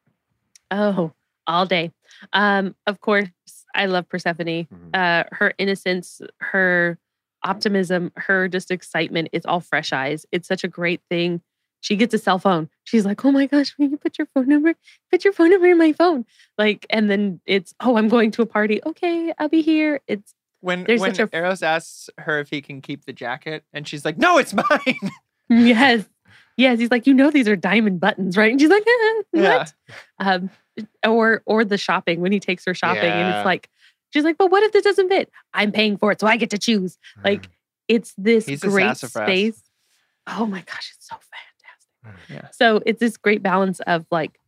Oh, all day. Um, of course, I love Persephone. Mhm. Uh, her innocence, her optimism, her just excitement. It's all fresh eyes. It's such a great thing. She gets a cell phone. She's like, "Oh my gosh, will you put your phone number? Put your phone number in my phone." Like, and then it's, "Oh, I'm going to a party. Okay, I'll be here." It's When There's when a- Eros asks her if he can keep the jacket, and she's like, "No, it's *laughs* mine." yes, yes. He's like, "You know, these are diamond buttons, right?" And she's like, "Ah, Yeah. "What?" Um, or or the shopping when he takes her shopping, and it's like, she's like, "But what if this doesn't fit? I'm paying for it, so I get to choose." Like, it's this He's great space. Oh my gosh, it's so fantastic. Yeah. So it's this great balance of like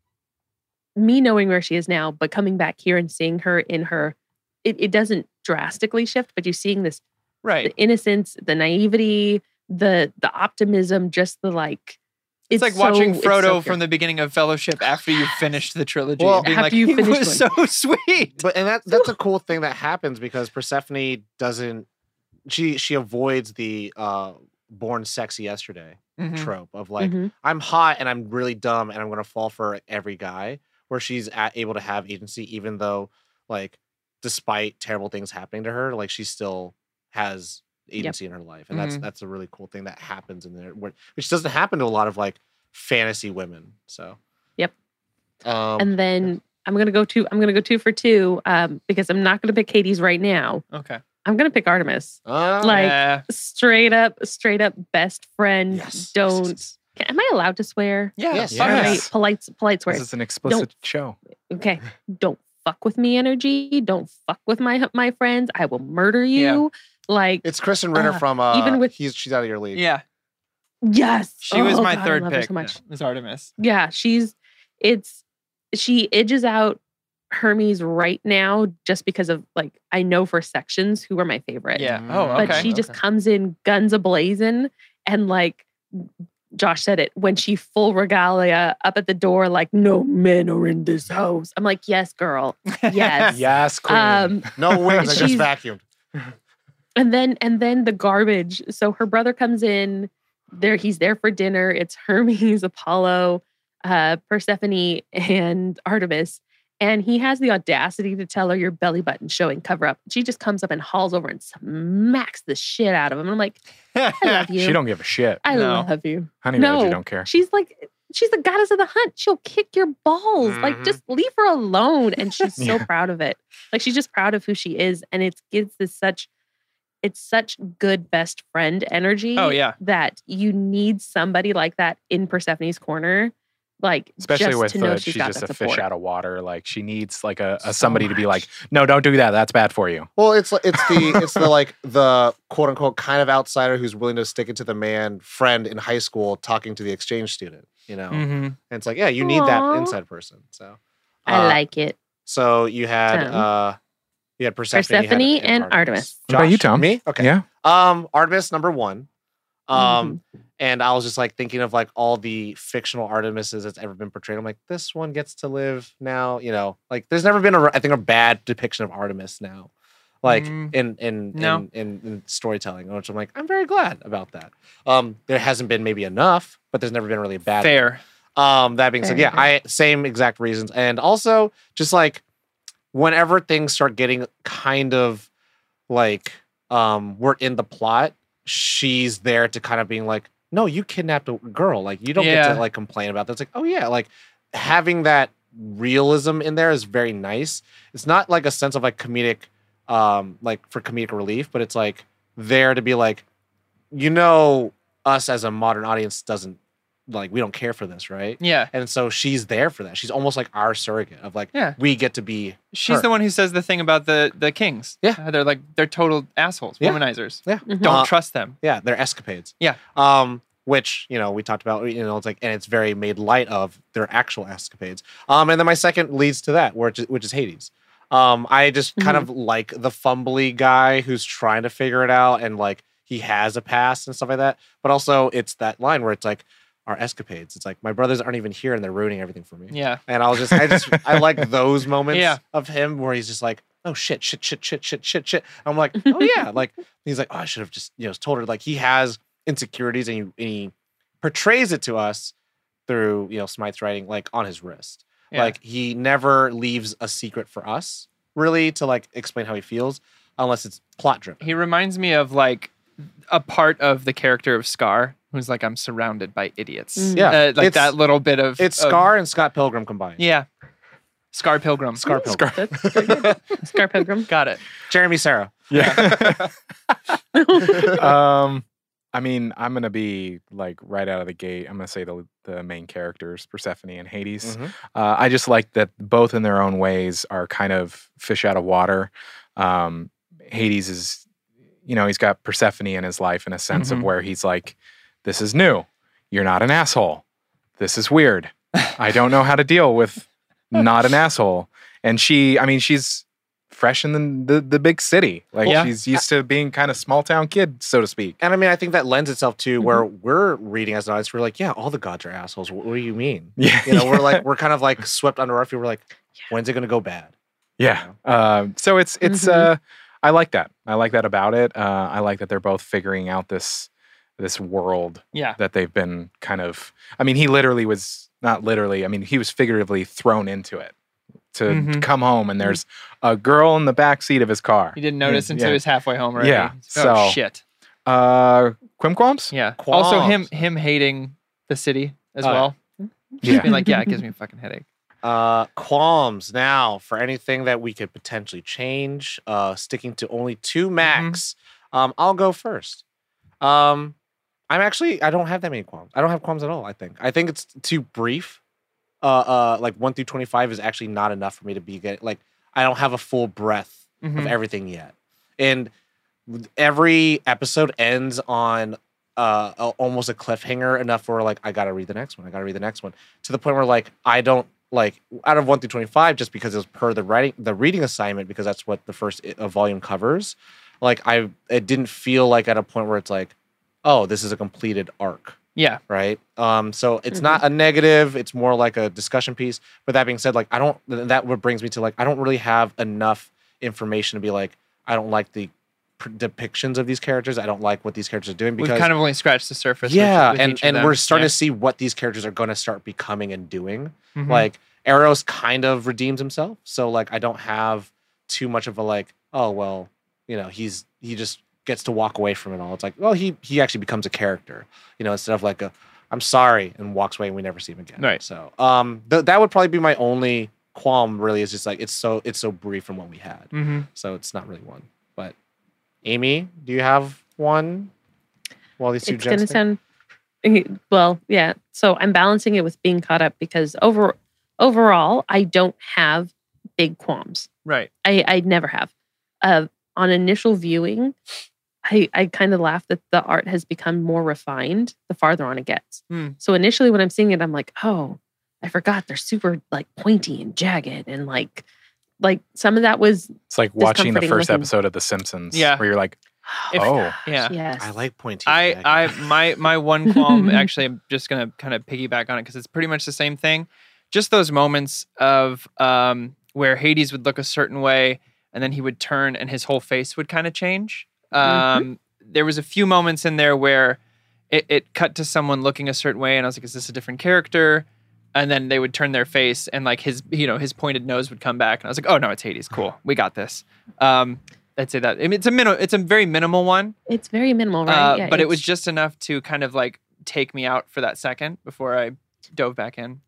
me knowing where she is now, but coming back here and seeing her in her. It, it doesn't drastically shift, but you're seeing this Right. the innocence, the naivety, the the optimism, just the like. It's, like watching so- it's Frodo so from the beginning of Fellowship after you've finished the trilogy. Well, and being after like, you *laughs* he finish was one. so sweet. But and that that's a *laughs* cool thing that happens because Persephone doesn't she she avoids the uh born sexy yesterday Mhm. trope of like Mhm. I'm hot and I'm really dumb and I'm gonna fall for every guy where she's at, able to have agency even though like despite terrible things happening to her like she still has agency in her life and that's Mhm. that's a really cool thing that happens in there which doesn't happen to a lot of like fantasy women so Yep. um and then I'm gonna go two. I'm gonna go two for two um, because I'm not gonna pick Katie's right now. Okay. I'm gonna pick Artemis. uh, like- yeah. Straight up, straight up best friend. yes, yes, Don't. yes, Can- Am I allowed to swear? Yeah. Yes. fuck yes. right, polite, polite swears. This is an explicit show. okay don't fuck with me energy don't fuck with my my friends i will murder Yeah. you like It's Krysten Ritter Uh, from uh even with- he's she's out of your league. Yeah. yes She was Oh, my God, I third love her pick. so much Was Artemis. yeah she's it's she edges out hermes right now just because of like i know for sections who are my favorite Yeah. Mm. Oh, but okay. she just okay. comes in guns a ablazing and like Josh said it when she full regalia up at the door, like no men are in this house. I'm like, yes, girl. Yes. *laughs* Yes, queen. Um, No wings, I just vacuumed. and then and then the garbage so her brother comes in there he's there for dinner it's hermes *laughs* apollo uh persephone and artemis and he has the audacity to tell her your belly button showing cover up she just comes up and hauls over and smacks the shit out of him i'm like i love *laughs* you she don't give a shit. i No. love you Honey No. Badger don't care. she's like she's the goddess of the hunt she'll kick your balls like Mhm. just leave her alone and she's so *laughs* Yeah. proud of it like she's just proud of who she is and it gives this such it's such good best friend energy Oh yeah. that you need somebody like that in persephone's corner like Especially just with to know she's she's got just that a support. fish out of water. Like she needs like a, So a somebody to be like, no, don't do that. That's bad for you. Well, it's it's the it's the *laughs* like the quote unquote kind of outsider who's willing to stick it to the man friend in high school talking to the exchange student, you know. hmm And it's like, yeah, you need that inside person. So i uh, like it So you had Tom. uh you had Persephone, you had- Persephone and Artemis. What about you, Josh? Tom? Me? Okay. Yeah. Um, Artemis number one. Um, Mm-hmm. and I was just like thinking of like all the fictional Artemises that's ever been portrayed. I'm like, this one gets to live now. You know, like there's never been a I think a bad depiction of Artemis now, like Mm, in in, no. in in in storytelling. Which I'm like, I'm very glad about that. Um, there hasn't been maybe enough, but there's never been really a bad. Fair. Um, that being said, Fair, yeah, I same exact reasons, and also just like whenever things start getting kind of like um we're in the plot, she's there to kind of being like, no, you kidnapped a girl, like you don't get to like complain about that. It's like, oh yeah, like having that realism in there is very nice. It's not like a sense of like comedic, um, like for comedic relief, but it's like there to be like, you know, us as a modern audience doesn't like we don't care for this, right? Yeah. And so she's there for that. She's almost like our surrogate of like, Yeah. we get to be. She's her. the one who says the thing about the the kings. Yeah. Uh, they're like they're total assholes, Yeah. womanizers. Yeah. Mhm. Don't Uh, trust them. Yeah, they're escapades. Yeah. Um, which you know we talked about. You know, it's like, and it's very made light of their actual escapades. Um, and then my second leads to that, which is, which is Hades. Um, I just kind of like the fumbly guy who's trying to figure it out, and like he has a past and stuff like that. But also, it's that line where it's like our escapades. It's like my brothers aren't even here, and they're ruining everything for me. Yeah. And I'll just, I just, I like *laughs* those moments Yeah. of him where he's just like, oh shit, shit, shit, shit, shit, shit, shit. I'm like, oh yeah, *laughs* like he's like, oh, I should have just, you know, told her like he has insecurities and he, and he portrays it to us through, you know, Smythe's writing like on his wrist. Yeah. Like he never leaves a secret for us, really, to like explain how he feels, unless it's plot driven. He reminds me of like a part of the character of Scar, who's like, I'm surrounded by idiots. Mm. Yeah, Uh, like it's- that little bit of It's of- Scar and Scott Pilgrim combined. Yeah. Scar Pilgrim. Scar Pilgrim. That's *laughs* pretty good. Scar Pilgrim. Got it. Jeremy Sarah. Yeah. *laughs* um, I mean, I'm gonna be like right out of the gate. I'm gonna say the the main characters, Persephone and Hades. Mhm. Uh, I just like that both in their own ways are kind of fish out of water. Um, Hades is, you know, he's got Persephone in his life in a sense Mhm. of where he's like, "This is new. You're not an asshole. This is weird. I don't know how to deal with not an asshole." And she, I mean, she's fresh in the the, the big city. Like Yeah. she's used to being kind of small town kid, so to speak. And I mean, I think that lends itself to Mm-hmm. where we're reading as an audience. We're like, yeah, all the gods are assholes. What, what do you mean? *laughs* Yeah, You know, we're like, we're kind of like swept under our feet. We're like, when's it going to go bad? Yeah. Um, so it's it's Mhm. uh I like that. I like that about it. Uh, I like that they're both figuring out this this world Yeah. that they've been kind of I mean, he literally was not literally, I mean, he was figuratively thrown into it to Mhm. come home and there's a girl in the back seat of his car. He didn't notice Yeah. until he was halfway home already. Yeah, Oh, so- shit. Uh Quimquams? Yeah. Also him him hating the city as Oh, well. *laughs* Yeah. Just being like, yeah, it gives me a fucking headache. *laughs* Uh, qualms now for anything that we could potentially change. Uh, sticking to only two Mm-hmm. max. Um, I'll go first. Um, I'm actually I don't have that many qualms. I don't have qualms at all. I think I think it's too brief. Uh, uh, like one through twenty five is actually not enough for me to be get like I don't have a full breadth of Mhm. everything yet, and every episode ends on uh a, almost a cliffhanger enough where like I gotta read the next one. I gotta read the next one to the point where like I don't like out of one through twenty five just because it was per the writing the reading assignment because that's what the first volume covers. Like I it didn't feel like at a point where it's like oh this is a completed arc Yeah. right? Um, so it's Mhm. not a negative; it's more like a discussion piece. But that being said, like I don't that what brings me to like I don't really have enough information to be like I don't like the pr- depictions of these characters. I don't like what these characters are doing We've kind of only scratched the surface. yeah, with and and we're starting Yeah. to see what these characters are going to start becoming and doing. Mhm. Like Eros kind of redeems himself, so like I don't have too much of a like oh well, you know he's he just gets to walk away from it all. It's like well he he actually becomes a character, you know, instead of like a I'm sorry and walks away and we never see him again. Right. So um th- that would probably be my only qualm. Really, is just like it's so it's so brief from what we had, Mhm. so it's not really one. But Amy, do you have one? While these two it's going to sound *laughs* well yeah so i'm balancing it with being caught up because over overall i don't have big qualms Right. i i never have uh on initial viewing i i kind of laugh that the art has become more refined the farther on it gets Hmm. so initially when i'm seeing it i'm like oh i forgot they're super like pointy and jagged and like like some of that was It's like watching the first looking. episode of The Simpsons. Yeah. Where you're like, If- oh. Yeah. yes I like pointy. I. I, my, my one qualm. *laughs* actually, I'm just gonna kind of piggyback on it because it's pretty much the same thing. Just those moments of um, where Hades would look a certain way, and then he would turn, and his whole face would kind of change. Um, There was a few moments in there where it, it cut to someone looking a certain way, and I was like, "Is this a different character?" And then they would turn their face, and like his, you know, his pointed nose would come back, and I was like, "Oh no, it's Hades. Cool, we got this." Um, I'd say that. I mean, it's a minimal. It's a very minimal one. it's very minimal right Uh, Yeah, but it was just enough to kind of like take me out for that second before I dove back in.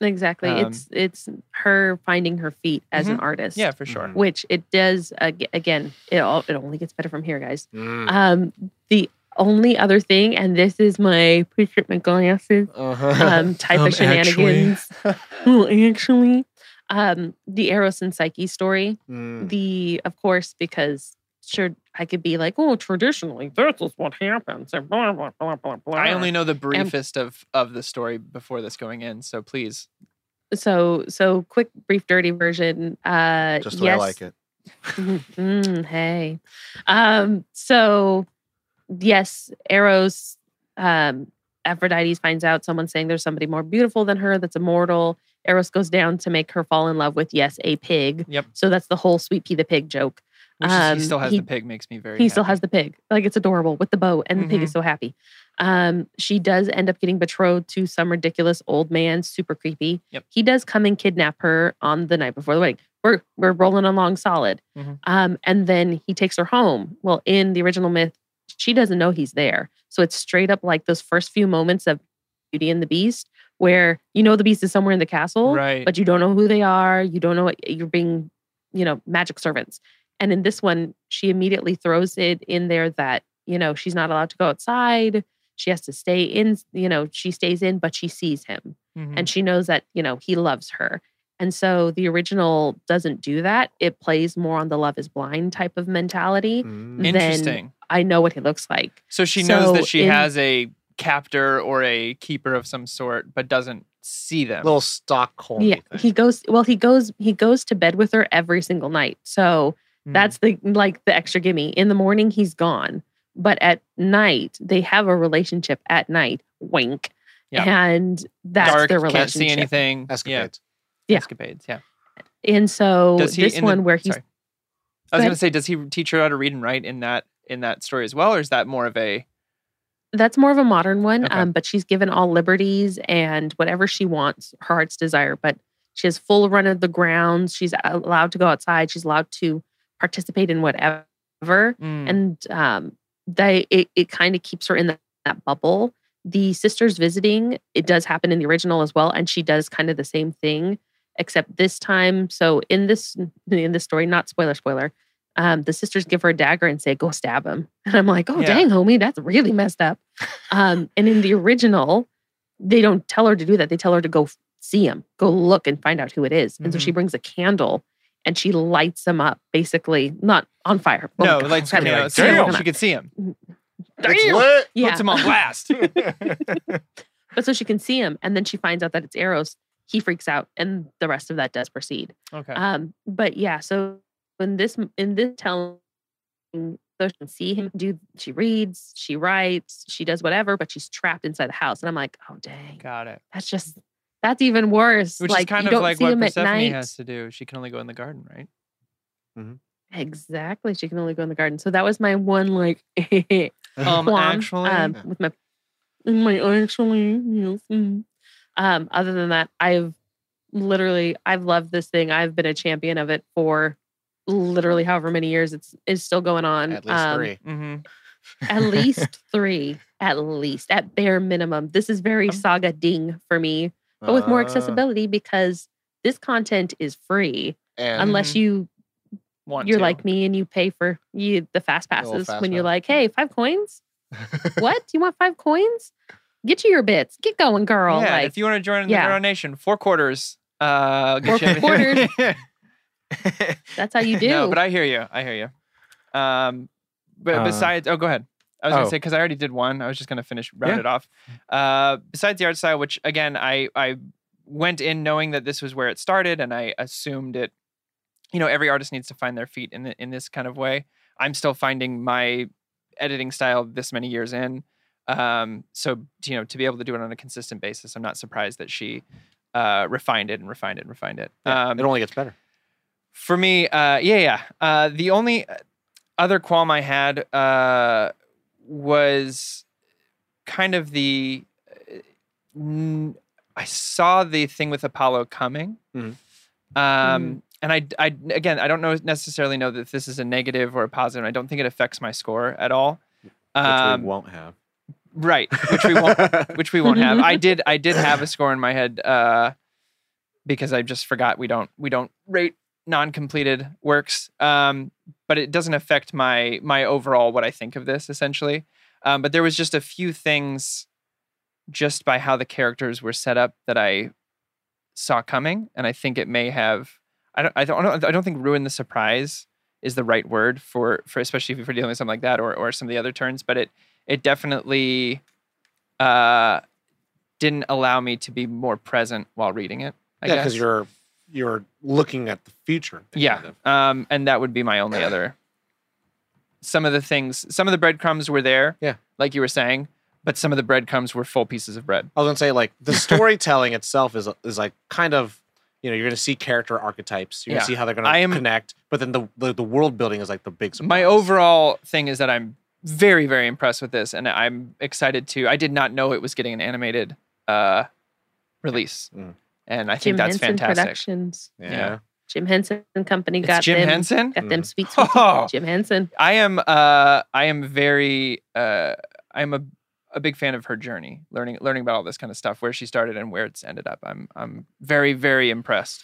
Exactly um, it's it's her finding her feet as an artist Yeah, for sure. Mhm. which it does again it all it only gets better from here guys Mm. um the only other thing and this is my pre-treatment glasses Uh-huh. um type Um, of shenanigans *laughs* well actually um the eros and psyche story Mm. the of course because sure i could be like oh traditionally this is what happens and blah blah blah blah blah I only know the briefest of of the story before this going in, so please. so so quick brief dirty version uh Just the way yes I like it. *laughs* Mm, hey. Um, so yes, Eros, um, Aphrodite finds out someone saying there's somebody more beautiful than her that's immortal. Eros goes down to make her fall in love with, yes, a pig. Yep. So that's the whole sweet pea the pig joke. Which is, Um, he still has he- the pig. Makes me very. he still has the pig. Like it's adorable with the bow, and the pig is Mhm. so happy. Um, she does end up getting betrothed to some ridiculous old man, super creepy. Yep. He does come and kidnap her on the night before the wedding. We're we're rolling along solid. Mhm. Um, and then he takes her home. Well, in the original myth, she doesn't know he's there. So it's straight up like those first few moments of Beauty and the Beast, where you know the beast is somewhere in the castle, Right. but you don't know who they are. You don't know what you're being, you know, magic servants. And in this one, she immediately throws it in there that, you know, she's not allowed to go outside. She has to stay in, you know, she stays in, but she sees him Mhm. and she knows that, you know, he loves her. And so the original doesn't do that. It plays more on the love is blind type of mentality. Mm. then- Interesting. I know what he looks like. So she knows that she in- has a captor or a keeper of some sort, but doesn't see them. little Stockholm. yeah. He goes, well, he goes, he goes to bed with her every single night. So Mm. That's the like the extra gimme. In the morning, he's gone. But at night, they have a relationship at night. Wink. Yeah. And that's dark. their Can't see anything. Escapades. Yeah. Yeah. Escapades. Yeah. And so Does he this in the- one where he's sorry. I was Go going to say, does he teach her how to read and write in that in that story as well, or is that more of a that's more of a modern one. Okay. Um, but she's given all liberties and whatever she wants, her heart's desire. But she has full run of the grounds. She's allowed to go outside. She's allowed to participate in whatever. Mm, and um, they it, it kind of keeps her in that, that bubble. The sisters visiting, it does happen in the original as well, and she does kind of the same thing, except this time. So in this *laughs* in this story, not spoiler spoiler, um, the sisters give her a dagger and say, "Go stab him," *laughs* and I'm like, "Oh Yeah. dang, homie, that's really messed up." um, and in the original, they don't tell her to do that. They tell her to go see him, go look and find out who it is. And so Mhm. she brings a candle and she lights him up, basically not on fire. Oh no, God, like, gotta you be know, like, damn. she could see him. It's lit. Yeah. Puts him on blast. *laughs* *laughs* But so she can see him, and then she finds out that it's Eros. He freaks out, and the rest of that does proceed. okay. Um, but yeah, so in this in this telling, so she can see him do. She reads, she writes, she does whatever, but she's trapped inside the house, and I'm like, oh dang, Got it. that's just that's even worse. Which like is kind of like what him Persephone has to do. She can only go in the garden, right? Exactly, she can only go in the garden. So that was my one like *laughs* Um, qualm, actually, um, with my my actually yes. mhm. Um, other than that, I've literally I've loved this thing. I've been a champion of it for literally however many years it's is still going on. At least Um, three. hmm At least *laughs* three. At least. At bare minimum. This is very Um, saga ding for me, but with more Uh, accessibility because this content is free and unless you Want you're to. like me and you pay for you the fast passes fast when you're like, hey, five coins. *laughs* what? You want five coins? Get you your bits. Get going, girl. yeah, like, if you want to join the yeah. Nerd On Nation, four quarters. Uh, Four quarters. *laughs* that's how you do. No, but I hear you. I hear you. Um, but Uh, besides, oh, go ahead. I was oh. gonna say because I already did one. I was just gonna finish round Yeah. it off. Uh, besides the art style, which again, I I went in knowing that this was where it started, and I assumed it. You know, every artist needs to find their feet in the, in this kind of way. I'm still finding my editing style this many years in. Um, so you know, to be able to do it on a consistent basis, I'm not surprised that she uh, refined it and refined it and refined it. Yeah, um, it only gets better. for me, uh, yeah, yeah. Uh, the only other qualm I had uh, was kind of the. I saw the thing with Apollo coming. Mhm. Um, And I, I, again, I don't know necessarily know that this is a negative or a positive. I don't think it affects my score at all. Which Um, we won't have. right, which we won't *laughs* which we won't have. I *laughs* did I did have a score in my head uh, because I just forgot we don't we don't rate non-completed works. Um, but it doesn't affect my my overall what I think of this essentially. Um, but there was just a few things just by how the characters were set up that I saw coming, and I think it may have. I don't. I don't. I don't think ruin the surprise is the right word for for especially if you're dealing with something like that or or some of the other turns. But it it definitely uh, didn't allow me to be more present while reading it. I yeah, guess. because you're you're looking at the future. Yeah. Um, and that would be my only other. Some of the things, some of the breadcrumbs were there. Yeah. Like you were saying, but some of the breadcrumbs were full pieces of bread. I was gonna say like the *laughs* storytelling itself is is like kind of you know you're gonna see character archetypes. You're Yeah. gonna see how they're gonna I am- connect. But then the, the the world building is like the big. Surprise. My overall thing is that I'm very, very impressed with this, and I'm excited to. I did not know it was getting an animated uh, release, Mm. And I think Jim that's Henson fantastic. Productions. yeah. yeah. Jim Henson and Company It's got Jim them. Henson. Got them Mhm. sweet, sweet, Oh. *laughs* Jim Henson. I am. Uh, I am very. Uh, I'm a a big fan of her journey, learning learning about all this kind of stuff, where she started and where it's ended up. I'm I'm very very impressed.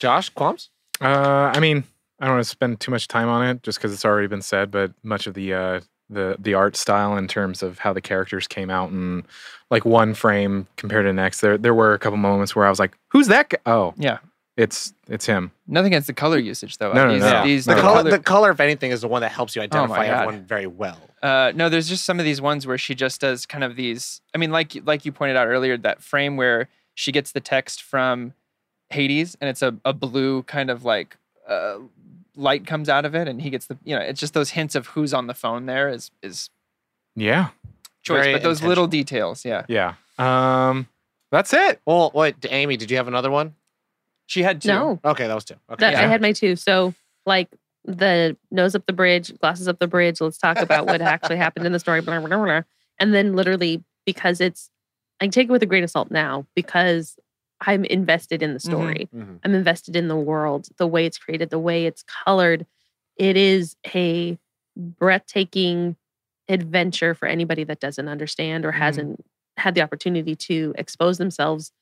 Josh Qualms. Uh, I mean, I don't want to spend too much time on it just because it's already been said, but much of the uh, the the art style in terms of how the characters came out and like one frame compared to the next, there there were a couple moments where I was like, "Who's that guy?" Oh, Yeah. it's it's him. Nothing against the color usage though. No, no, these, no. These, The No, color, color- the color, if anything, is the one that helps you Oh identify God. everyone very well. Uh, no, there's just some of these ones where she just does kind of these. I mean, like like you pointed out earlier, that frame where she gets the text from Hades, and it's a, a blue kind of like uh, light comes out of it, and he gets the you know, it's just those hints of who's on the phone. There is is Yeah, choice, Very but those little details, yeah. yeah. Um, that's it. Well, wait, Amy, did you have another one? She had two. No, Okay, that was two. Okay. that, I had my two. So, like the nose up the bridge, glasses up the bridge. Let's talk about what *laughs* actually happened in the story. Blah, blah, blah, blah. And then, literally, because it's, I take it with a grain of salt now because I'm invested in the story. Mhm. I'm invested in the world, the way it's created, the way it's colored. It is a breathtaking adventure for anybody that doesn't understand or Mhm. hasn't had the opportunity to expose themselves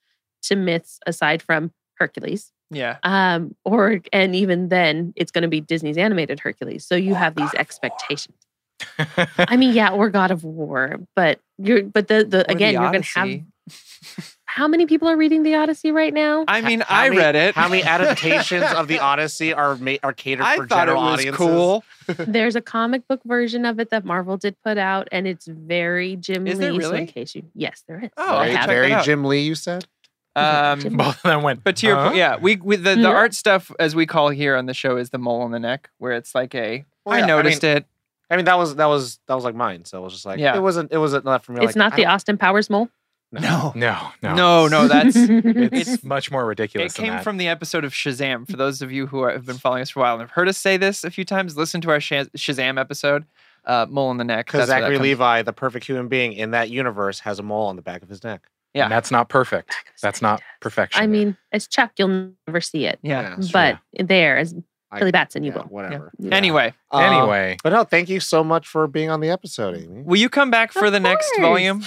to myths aside from Hercules. Yeah. Um, or and even then it's going to be Disney's animated Hercules. So you have these expectations. I mean, yeah, or God of War, but you're but the the Or again, the you're going to have. *laughs* how many people are reading the Odyssey right now? I mean, How I many- read it. How many adaptations of the *laughs* Odyssey are ma- are catered I for thought it general was audiences? cool. *laughs* There's a comic book version of it that Marvel did put out, and it's very Jim Is Lee. there So in case you, yes, there is. Oh, I very, have it. very. Jim Lee. You said. Um, Jim- Both of them went. But to your huh? point, yeah, we, we the, the Yeah. art stuff as we call here on the show is the mole on the neck, where it's like a Well, I yeah, I noticed it. I mean, that was that was that was like mine. So it was just like Yeah. it wasn't it wasn't not for me. It's like, not the Austin Powers mole. No, No, no, no, no, that's *laughs* It's much more ridiculous. it than came that. from the episode of Shazam. For those of you who are, have been following us for a while and have heard us say this a few times, listen to our Shazam episode, uh, mole on the neck. because That's that Zachary Levi, the perfect human being in that universe, has a mole on the back of his neck. Yeah. And that's not perfect. That's not perfection. I mean, it's Chuck. You'll never see it, Yeah. that's but there as I- Billy Batson, you yeah, will. whatever. Yeah. Anyway, Uh, anyway, but no, thank you so much for being on the episode, Amy. will you come back for Of the next volume?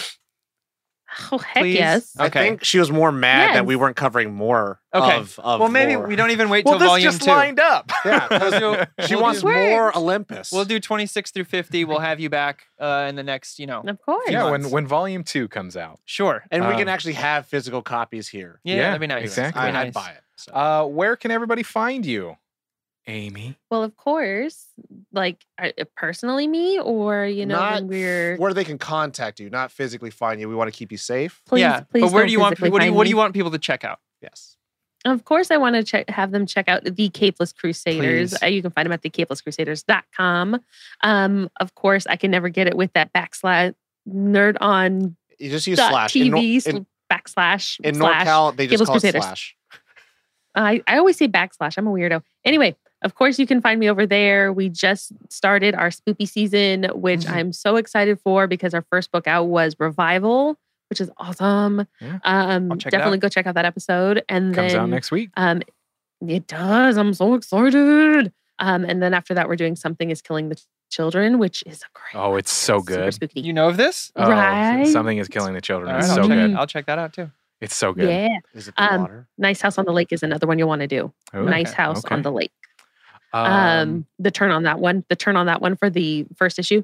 *laughs* Oh heck Please? yes! I think she was more mad that we weren't covering more Okay. of, of Well, maybe lore. we don't even wait well, till this volume just two. lined up. *laughs* Yeah, 'cause We'll do- she we'll wants do- more Olympus. We'll do 26 through 50. We'll have you back uh, in the next, you know. Of course. yeah, when months. when volume two comes out. Sure. and we um, can actually have physical copies here. Yeah, Yeah, that'd be nice. exactly. I, That'd I'd nice. buy it. So. Uh, where can everybody find you, Amy? Well, of course, like uh, personally, me or you know Not when we're where they can contact you, not physically find you. We want to keep you safe. please, yeah. please but where don't do you want physically what do you what do you want people to check out? Yes. Of course, I want to check, have them check out the Capeless Crusaders. Please. Uh, you can find them at the thecapelesscrusaders.com. Um, of course, I can never get it with that backslash nerd on You just use dot slash. In, TV in, sl- backslash in slash. NorCal, they just Cable's call it Crusaders. slash. I, I always say backslash. I'm a weirdo. Anyway, of course, you can find me over there. We just started our spoopy season, which Mhm. I'm so excited for because our first book out was Revival, which is awesome. Yeah. Um, I'll check it definitely out. go check out that episode. And Comes then out next week. Um, it does. I'm so excited. Um, and then after that, we're doing something is killing the children, which is a great. Oh, it's so super good. spooky. You know of this? Oh, Right? Something is killing the children. All right, It's I'll so check good. it. I'll check that out too. It's so good. yeah. Is it the Um, water? Nice House on the Lake is another one you'll want to do. Ooh, nice okay, House okay. on the Lake. Um, Um, the turn on that one. The turn on that one for the first issue.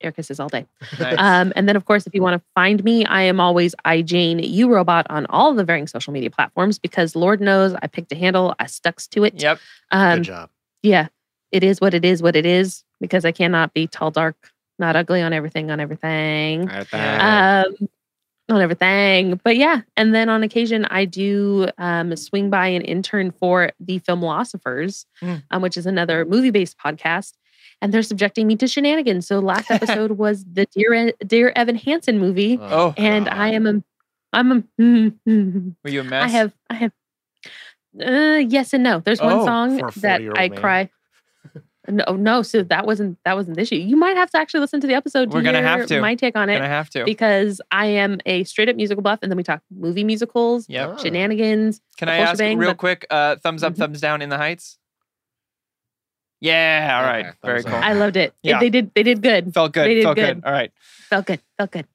Air kisses all day. Nice. Um, and then, of course, if you want to find me, I am always iJane U Robot on all the varying social media platforms because Lord knows I picked a handle, I stuck to it. yep. Um, Good job. yeah, it is what it is, what it is, because I cannot be tall, dark, not ugly on everything, on everything, All right, um, on everything. But yeah, and then on occasion, I do um, swing by and intern for the Filmlosophers, Mm. um, which is another movie based podcast. And they're subjecting me to shenanigans. So last *laughs* episode was the Dear, Dear Evan Hansen movie, Oh, and I am a, I'm a, *laughs* Were you a mess? I have, I have, Uh, yes and no. There's one Oh, song that I man. cry. No, no. So that wasn't that wasn't the issue. You might have to actually listen to the episode. To We're gonna have hear to. My take on it Gonna have to. because I am a straight up musical buff, and then we talk movie musicals, Yep. Oh. shenanigans. Can I ask shebang, real but- quick? Uh, thumbs up, Mhm. thumbs down in the heights. Yeah. All right. Okay, Very cool. up. I loved it. It- Yeah. They did. They did good. Felt good. They did Felt good. good. All right. Felt good. Felt good.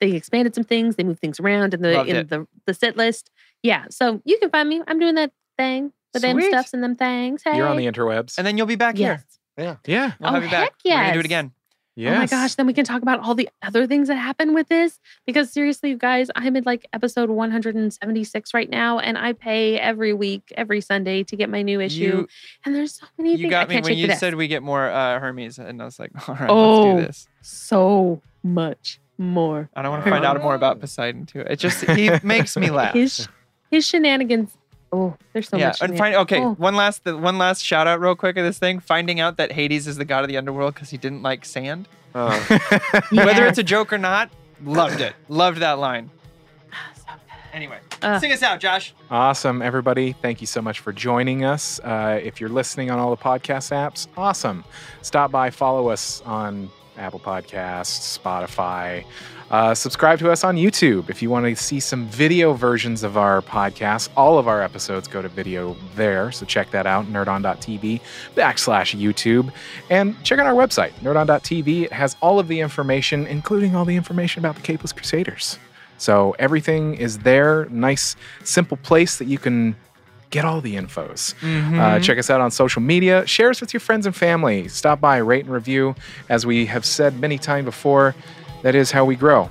They expanded some things. They moved things around in the Loved in it. the the set list. Yeah. So you can find me. I'm doing that thing. The them Sweet. stuffs and them things. Hey. You're on the interwebs. And then you'll be back yes. here. yeah. Yeah. We'll Oh, have you back. heck We're gonna do it again. Yes. Oh my gosh, then we can talk about all the other things that happen with this. Because seriously, you guys, I'm in like episode 176 right now, and I pay every week, every Sunday to get my new issue. You, and there's so many you things. I got me can't when you said we get more uh, Hermes, and I was like, all right, Oh. let's do this. so much more. I don't want to find out more about Poseidon too. It just he *laughs* makes me laugh. His his shenanigans. Oh, there's so yeah, much. and find okay. Oh, One last the one last shout out real quick of this thing. Finding out that Hades is the god of the underworld because he didn't like sand. Oh. *laughs* Whether it's a joke or not, loved it. Loved that line. *sighs* Anyway, Uh. sing us out, Josh. Awesome, everybody. Thank you so much for joining us. Uh, if you're listening on all the podcast apps, awesome. Stop by, follow us on Apple Podcasts, Spotify. Uh, subscribe to us on YouTube if you want to see some video versions of our podcast. All of our episodes go to video there, so check that out, nerdon.tv backslash YouTube. And check out our website, nerdon.tv. It has all of the information, including all the information about the Capeless Crusaders. So everything is there, nice, simple place that you can get all the infos. Mm-hmm. Uh, check us out on social media. Share us with your friends and family. Stop by, rate and review. As we have said many times before, that is how we grow.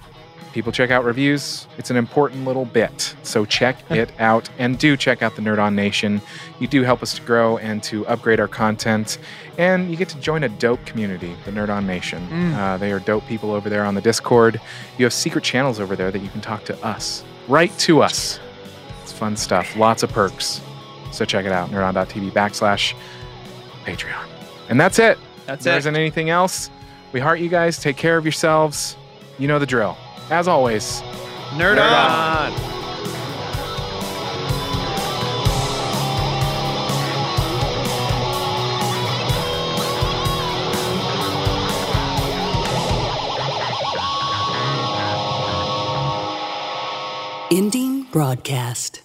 People check out reviews. It's an important little bit. So check it out and do check out the Nerd On Nation. You do help us to grow and to upgrade our content. And you get to join a dope community, the Nerd On Nation. Mm. Uh, they are dope people over there on the Discord. You have secret channels over there that you can talk to us, right to us. It's fun stuff. Lots of perks. So check it out, nerdon.tv backslash Patreon. And that's it. That's there it. isn't anything else. We heart you guys. Take care of yourselves. You know the drill. As always, Nerd, Nerd on. Ending broadcast.